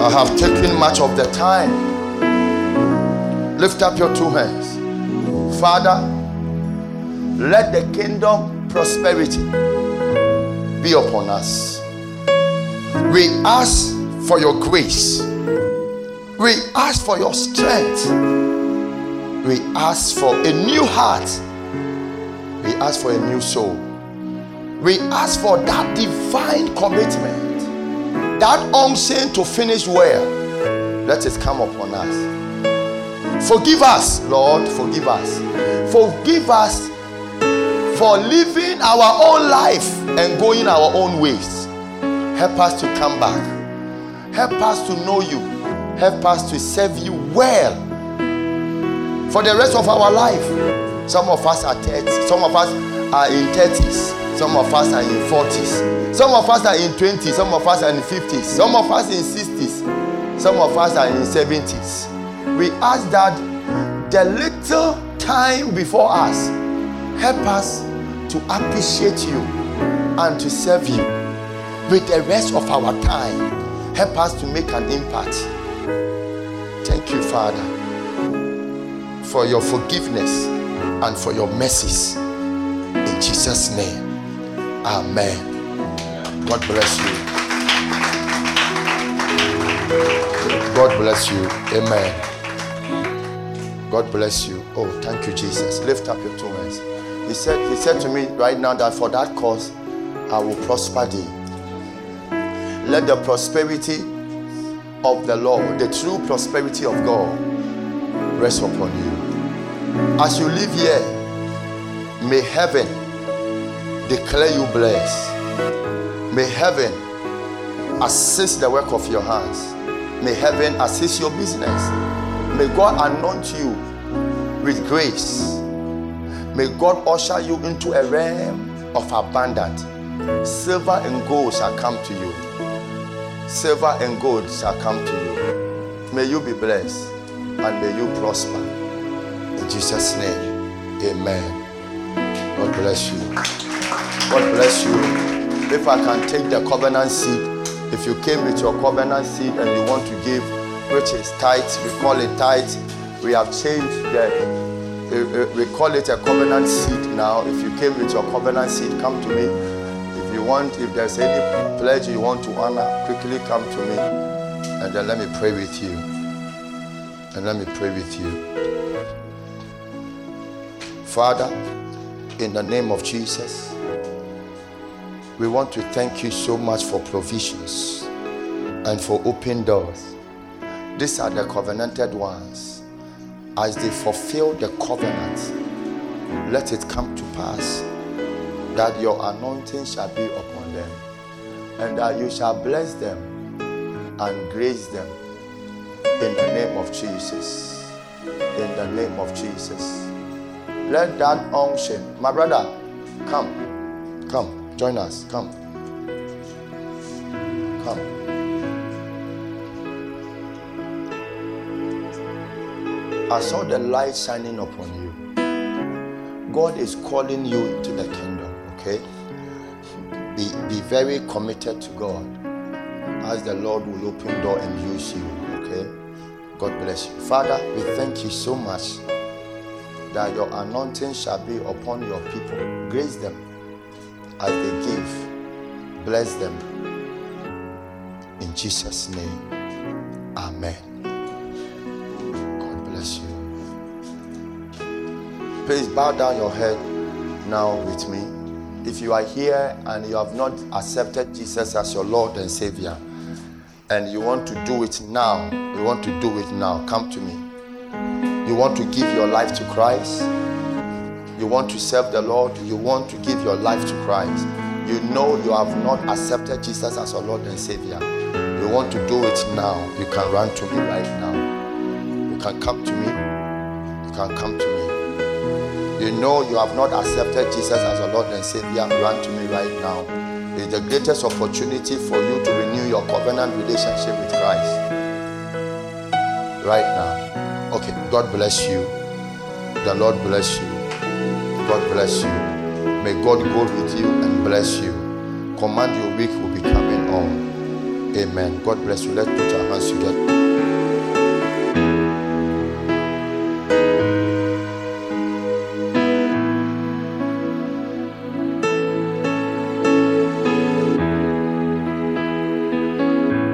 I have taken much of the time. Lift up your two hands. Father, Let the kingdom prosperity be upon us. We ask for your grace. We ask for your strength. We ask for a new heart. We ask for a new soul. We ask for that divine commitment, that unction to finish well. Let it come upon us. Forgive us, Lord, forgive us. Forgive us for living our own life and going our own ways. Help us to come back. Help us to know you. Help us to serve you well for the rest of our life. Some of us are 30, some of us are in 30s, some of us are in 40s, some of us are in 20s, some of us are in 50s, some of us in 60s, some of us are in 70s. We ask that the little time before us help us to appreciate you and to serve you with the rest of our time. Help us to make an impact. Thank you, Father, for your forgiveness and for your mercies. In Jesus' name, Amen. God bless you. God bless you. Amen. God bless you. Oh, thank you, Jesus. Lift up your two hands. He said, He said to me right now that for that cause I will prosper thee. Let the prosperity of the Lord, the true prosperity of God, rest upon you. As you live here, may heaven declare you blessed. May heaven assist the work of your hands. May heaven assist your business. May God anoint you with grace. May God usher you into a realm of abundance. Silver and gold shall come to you. Silver and gold shall come to you. May you be blessed and may you prosper. In Jesus' name, amen. God bless you. God bless you. If I can take the covenant seed, if you came with your covenant seed and you want to give, which is tithe, we call it tithe. We have changed the we call it a covenant seed now. If you came with your covenant seed, come to me. If you want, if there's any pledge you want to honor, quickly come to me. And then let me pray with you. And let me pray with you. Father, in the name of Jesus, we want to thank you so much for provisions and for open doors. These are the covenanted ones as they fulfill the covenant, let it come to pass that your anointing shall be upon them, and that you shall bless them and grace them in the name of Jesus. In the name of Jesus. Let that unction, my brother, come, come, join us, come, come. I saw the light shining upon you. God is calling you into the kingdom, okay? Be, be very committed to God as the Lord will open door and use you, okay? God bless you. Father, we thank you so much that your anointing shall be upon your people. Grace them as they give. Bless them. In Jesus' name, Amen. God bless you. Please bow down your head now with me. If you are here and you have not accepted Jesus as your Lord and Savior, and you want to do it now, you want to do it now, come to me. You want to give your life to Christ, you want to serve the Lord, you want to give your life to Christ. You know you have not accepted Jesus as your Lord and Savior. You want to do it now, you can run to me right now. You can come to me. You can come to me you know you have not accepted Jesus as your Lord and Savior, run to me right now. It's the greatest opportunity for you to renew your covenant relationship with Christ. Right now. Okay, God bless you. The Lord bless you. God bless you. May God go with you and bless you. Command your week will be coming on. Amen. God bless you. Let's put our hands together.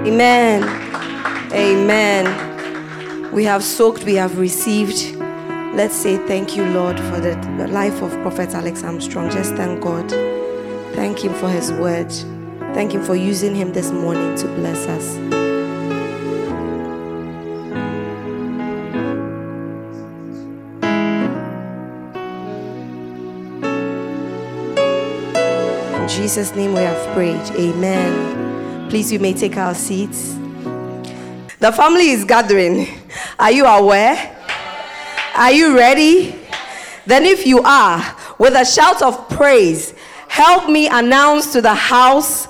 Amen. Amen. We have soaked, we have received. Let's say thank you, Lord, for the, life of Prophet Alex Armstrong. Just thank God. Thank Him for His word. Thank Him for using Him this morning to bless us. In Jesus' name we have prayed. Amen. Please, you may take our seats. The family is gathering. Are you aware? Are you ready? Then, if you are, with a shout of praise, help me announce to the house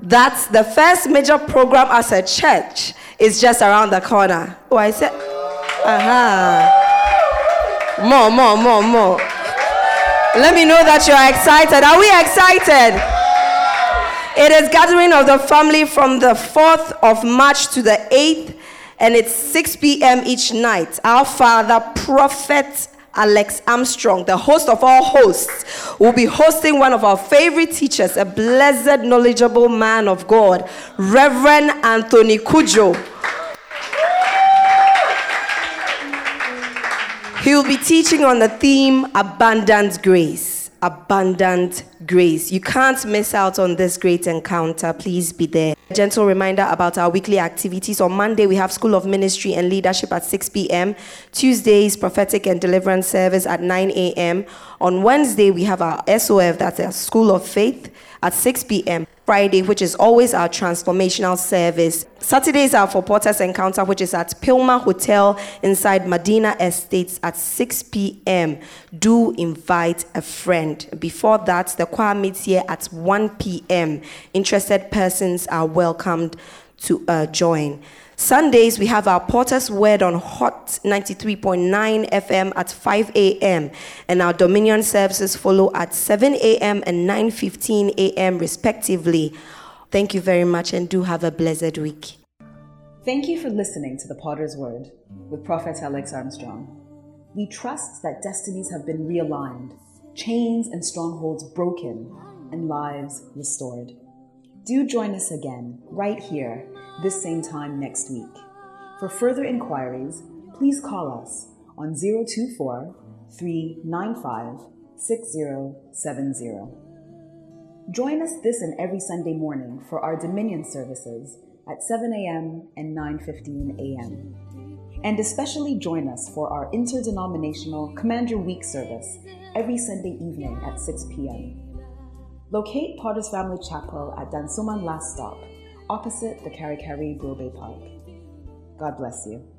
that the first major program as a church is just around the corner. Oh, I said. Uh-huh. More, more, more, more. Let me know that you're excited. Are we excited? It is gathering of the family from the 4th of March to the 8th and it's 6 p.m. each night. Our father, Prophet Alex Armstrong, the host of all hosts, will be hosting one of our favorite teachers, a blessed, knowledgeable man of God, Reverend Anthony Cudjoe. He will be teaching on the theme Abundant Grace abundant grace. You can't miss out on this great encounter. Please be there. A gentle reminder about our weekly activities. On Monday, we have School of Ministry and Leadership at 6 p.m. Tuesdays, Prophetic and Deliverance Service at 9 a.m. On Wednesday, we have our SOF, that's our School of Faith at 6 p.m. Friday, which is always our transformational service. Saturdays are for Potter's Encounter, which is at Pilma Hotel inside Medina Estates at 6 p.m. Do invite a friend. Before that, the choir meets here at 1 p.m. Interested persons are welcomed to uh, join. Sundays, we have our Potter's Word on Hot 93.9 FM at 5 a.m. And our Dominion services follow at 7 a.m. and 9.15 a.m. respectively. Thank you very much and do have a blessed week. Thank you for listening to the Potter's Word with Prophet Alex Armstrong. We trust that destinies have been realigned, chains and strongholds broken, and lives restored. Do join us again right here this same time next week. For further inquiries, please call us on 024 395 6070. Join us this and every Sunday morning for our Dominion services at 7 a.m. and 9:15 a.m. And especially join us for our interdenominational Commander Week service every Sunday evening at 6 p.m. Locate Potter's Family Chapel at Dansoman Last Stop, opposite the Kari Kari Bay Park. God bless you.